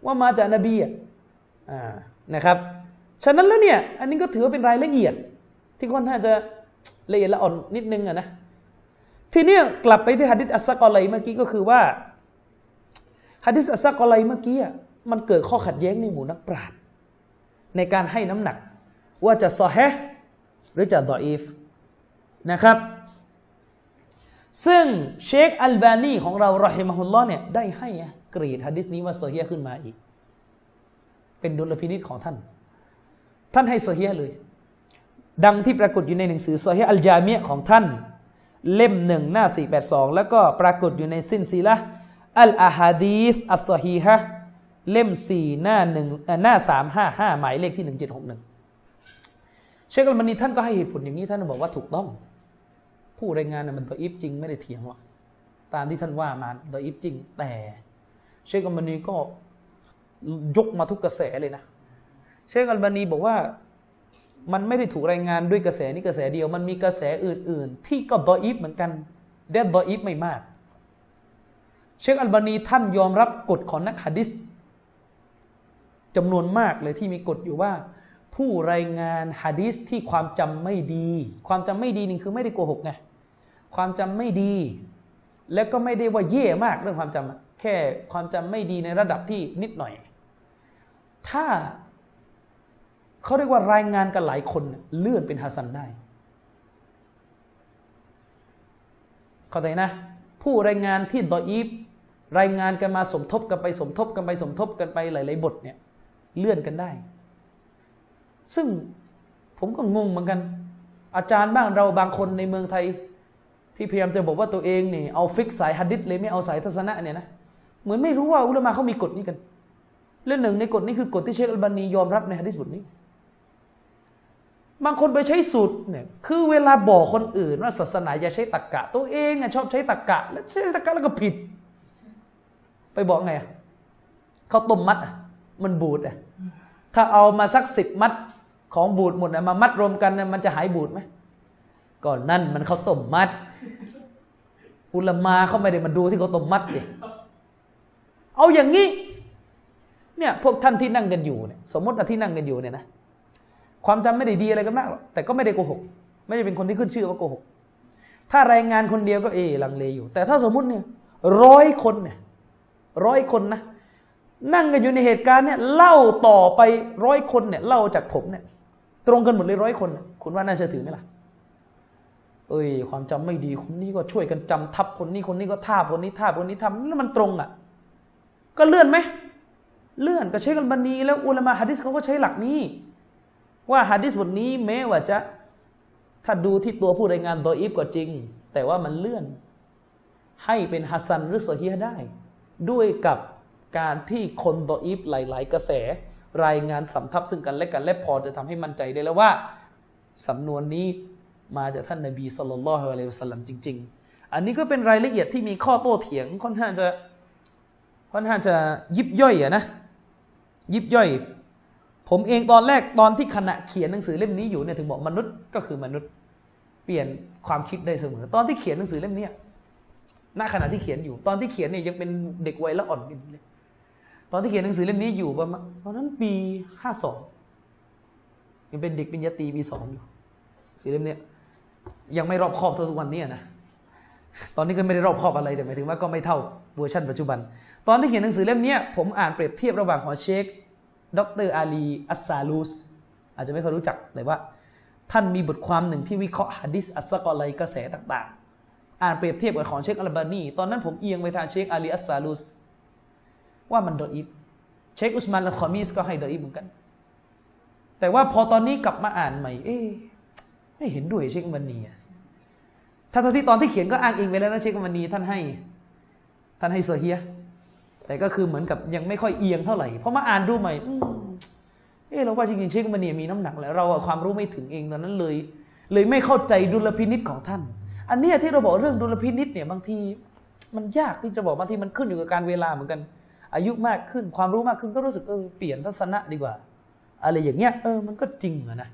ว่ามาจากนบีอะนะครับ ฉะนั้นแล้วเนี่ย อันนี้ก็ถือว่าเป็นรายละเอียด ที่ค่อนข้างจะ ละเอียดละอ่อนนิดนึงอะนะทีนี้กลับไปที่ฮะดิษอัสซากอไลเมื่อกี้ก็คือว่าฮะดิษอัสซากอไลเมื่อกี้มันเกิดข้อขัดแย้งในหมู่นักปราชญ์ในการให้น้ำหนัก ว่าจะซอแฮหรือจะดออีฟนะครับ ซึ่งเชคอัลบานีของเรารอฮิมะฮุลลอเนี่ยได้ให้เกรดฮะดิษนี้ว่าซอฮีฮ์ขึ้นมาอีก เป็นดุลพินิจของท่าน ท่านให้ซอฮีฮ์เลย ดังที่ปรากฏอยู่ในหนังสือซอฮีฮ์อัลญามิอ์ของท่าน เล่มหนึ่งหน้า 482 แล้วก็ปรากฏอยู่ในซิลซิละฮ์อัลอะฮาดีษอัซซอฮีฮะฮ์เล่ม 4 หน้าหนึ่งหน้า 355 หมายเลขที่ 1761 เชคอัลบานีท่านก็ให้เหตุผลอย่างนี้ท่านบอกว่าถูกต้อง ผู้รายงานมันดออิฟจริงไม่ได้เถียงหรอกตามที่ท่านว่ามาดออิฟจริง แต่เชคอัลบานีก็ยกมาทุกกระแสเลยนะ เชคอัลบานีบอกว่า มันไม่ได้ถูกรายงานด้วยกระแสนี้กระแสเดียว มันมีกระแสอื่น ๆ ที่ก็ดออิฟเหมือนกันแต่ดออิฟไม่มาก เชคอัลบานีท่านยอมรับกฎของนักฮะดิษจำนวนมากเลยที่มีกฎอยู่ว่า ผู้รายงานฮะดิษที่ความจำไม่ดี ความจำไม่ดีนี่คือไม่ได้โกหกไงความจำไม่ดี แล้วก็ไม่ได้ว่าเย่มากเรื่องความจำอะแค่ความจำไม่ดีในระดับที่นิดหน่อย ถ้า เขาเรียกว่ารายงานกันหลายคนเลื่อนเป็นฮัสซันได้ เข้าใจนะ ผู้รายงานที่ดออีฟรายงานกันมาสมทบกันไปสมทบกันไปสมทบกันไปหลาย ๆ บทเนี่ยเลื่อนกันได้ ซึ่งผมก็งงเหมือนกัน อาจารย์บ้างเราบางคนในเมืองไทย ที่พยายามจะบอกว่าตัวเองนี่เอาฟิกสายฮัดดิษเลยไม่เอาสายทัศนะเนี่ยนะเหมือนไม่รู้ว่าอุลามะเขามีกฎนี้กัน และหนึ่งในกฎนี้คือกฎที่เชคอัลบานียอมรับในฮะดิษบทนี้ บางคนไปใช้สูตรเนี่ยคือเวลาบอกคนอื่นว่าศาสนาอย่าใช้ตรกกะ ตัวเองอะชอบใช้ตรกกะ แล้วใช้ตรกกะแล้วก็ผิด ไปบอกไงอะเขาต้มมัดอะมันบูดอะถ้าเอามาสักสิบมัดของบูดหมดอะมามัดรวมกันเนี่ยมันจะหายบูดไหมก่อนนั่นมันเขาต้มมัดอุลมาเขาไม่ได้มาดูที่เขาต้มมัดดิเอาอย่างนี้เนี่ยพวกท่านที่นั่งกันอยู่เนี่ยสมมติว่าที่นั่งกันอยู่เนี่ยนะ ความจำไม่ได้ดีอะไรกันมากหรอกแต่ก็ไม่ได้โกหก ไม่ได้เป็นคนที่ขึ้นชื่อว่าโกหก ถ้ารายงานคนเดียวก็เอลังเลอยู่ แต่ถ้าสมมุติเนี่ยร้อยคนเนี่ยร้อยคนนะนั่งกันอยู่ในเหตุการณ์เนี่ยเล่าต่อไปร้อยคนเนี่ยเล่าจากผมเนี่ยตรงกันหมดเลยร้อยคน คุณว่าน่าเชื่อถือไหมล่ะ เอ้ย ความจำไม่ดีคนนี้ก็ช่วยกันจำทับคนนี้คนนี้ก็ท่าคนนี้ท่าคนนี้ทำแล้วมันตรงอะ ก็เลื่อนไหมเลื่อนก็ใช้กันบันนีแล้วอุลามะฮะดิษเขาก็ใช้หลักนี้ ว่าฮะดิษบทนี้แม้ว่าจะถ้าดูที่ตัวผู้รายงานดออีฟก็จริง แต่ว่ามันเลื่อน ให้เป็นฮัสซันหรือโซฮีได้ ด้วยกับการที่คนดออีฟหลาย ๆ กระแส รายงานสำทับซึ่งกันและกันและพอจะทำให้มั่นใจได้แล้วว่าสำนวนนี้มาจากท่านนบีสุลต่านละฮ์อะลัยฮิวสัลลัมจริง ๆ อันนี้ก็เป็นรายละเอียดที่มีข้อโต้เถียงค่อนข้างจะค่อนข้างจะยิบย่อยอะนะยิบย่อย ผมเองตอนแรกตอนที่ขณะเขียนหนังสือเล่มนี้อยู่เนี่ยถึงบอกมนุษย์ก็คือมนุษย์เปลี่ยนความคิดได้เสมอ ตอนที่เขียนหนังสือเล่มนี้ณขณะที่เขียนอยู่ ตอนที่เขียนเนี่ยยังเป็นเด็กวัยละอ่อนอยู่เลยตอนที่เขียนหนังสือเล่มนี้อยู่ประมาณตอนนั้นปีห้าสองยังเป็นเด็กปริญญาตรีปีสองอยู่สือเล่มนี้ยังไม่รอบครอบเท่าทุกวันนี้นะตอนนี้ก็ไม่ได้รอบคอบอะไรแต่หมายถึงว่าก็ไม่เท่าเวอร์ชันปัจจุบัน ตอนที่เขียนหนังสือเล่มนี้ผมอ่านเปรียบเทียบระหว่างของเชค ดร.อาลีอัสซาลูสอาจจะไม่เคยรู้จักแต่ว่า ท่านมีบทความหนึ่งที่วิเคราะห์ฮะดิษอัสกอไลกระแสต่างๆ อ่านเปรียบเทียบกับของเชคอัลบานีตอนนั้นผมเอียงไปทางเชคอาลีอัสซาลูสว่ามันดออิฟเชคอุสมานอัลคอมีสก็ให้ดออิฟเหมือนกัน แต่ว่าพอตอนนี้กลับมาอ่านใหม่ เอ๊ไม่เห็นด้วยเชคมันนีถ้านที่ตอนที่เขียนก็อ้างอิงไปแล้วนะเชคมันนีท่านให้ ท่านให้โซเฮีย แต่ก็คือเหมือนกับยังไม่ค่อยเอียงเท่าไหร่เพราะมาอ่านดูใหม่เออเราว่าจริงๆเชคมันเนี่ยมีน้ำหนักแล้วเราความรู้ไม่ถึงเองตอนนั้นเลย เลยไม่เข้าใจดุลพินิษของท่าน อันนี้ที่เราบอกเรื่องดุลพินิษเนี่ยบางที มันยากที่จะบอกบางทีมันขึ้นอยู่กับการเวลาเหมือนกัน อายุมากขึ้นความรู้มากขึ้นก็รู้สึกเออเปลี่ยนทัศนะดีกว่า อะไรอย่างเงี้ยเออมันก็จริงอะนะ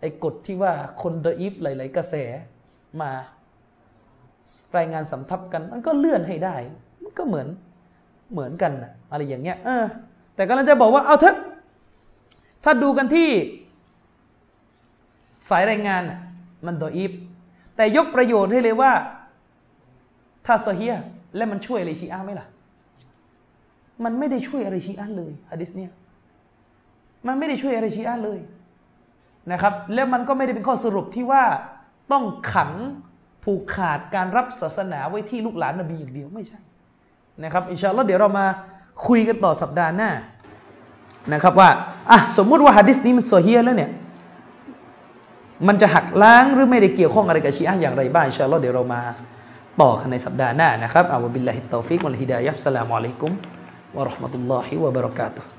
ไอ้กฎที่ว่าคนเดอีฟหลาย ๆ กระแสมารายงานสำทับกัน มันก็เลื่อนให้ได้ มันก็เหมือน เหมือนกันอะอะไรอย่างเงี้ยเออแต่กำลังจะบอกว่าเอาเถอะถ้าดูกันที่ สายรายงานมันดออีฟแต่ยกประโยชน์ให้เลยว่า ถ้าโซเฮียและมันช่วยอะไรชีอะไหมล่ะ มันไม่ได้ช่วยอะไรชีอะเลยฮะดิษเนี่ยมันไม่ได้ช่วยอะไรชีอะเลยนะครับ แล้วมันก็ไม่ได้เป็นข้อสรุปที่ว่าต้องขังผผูกขาดการรับศาสนาไว้ที่ลูกหลานนบีอย่างเดียวไม่ใช่ นะครับอินชาอัลลอฮ์เดี๋ยวเรามาคุยกันต่อสัปดาห์หน้านะครับว่าอะสมมุติว่าฮะดิษนี้มันโซเฮียแล้วเนี่ยมันจะหักล้างหรือไม่ได้เกี่ยวข้องอะไรกับชีอะห์อย่างไรบ้างอินชาอัลลอฮ์เดี๋ยวเรามาต่อกันในสัปดาห์หน้านะครับوبالله التوفيق والهداية والسلام عليكم ورحمة الله وبركاته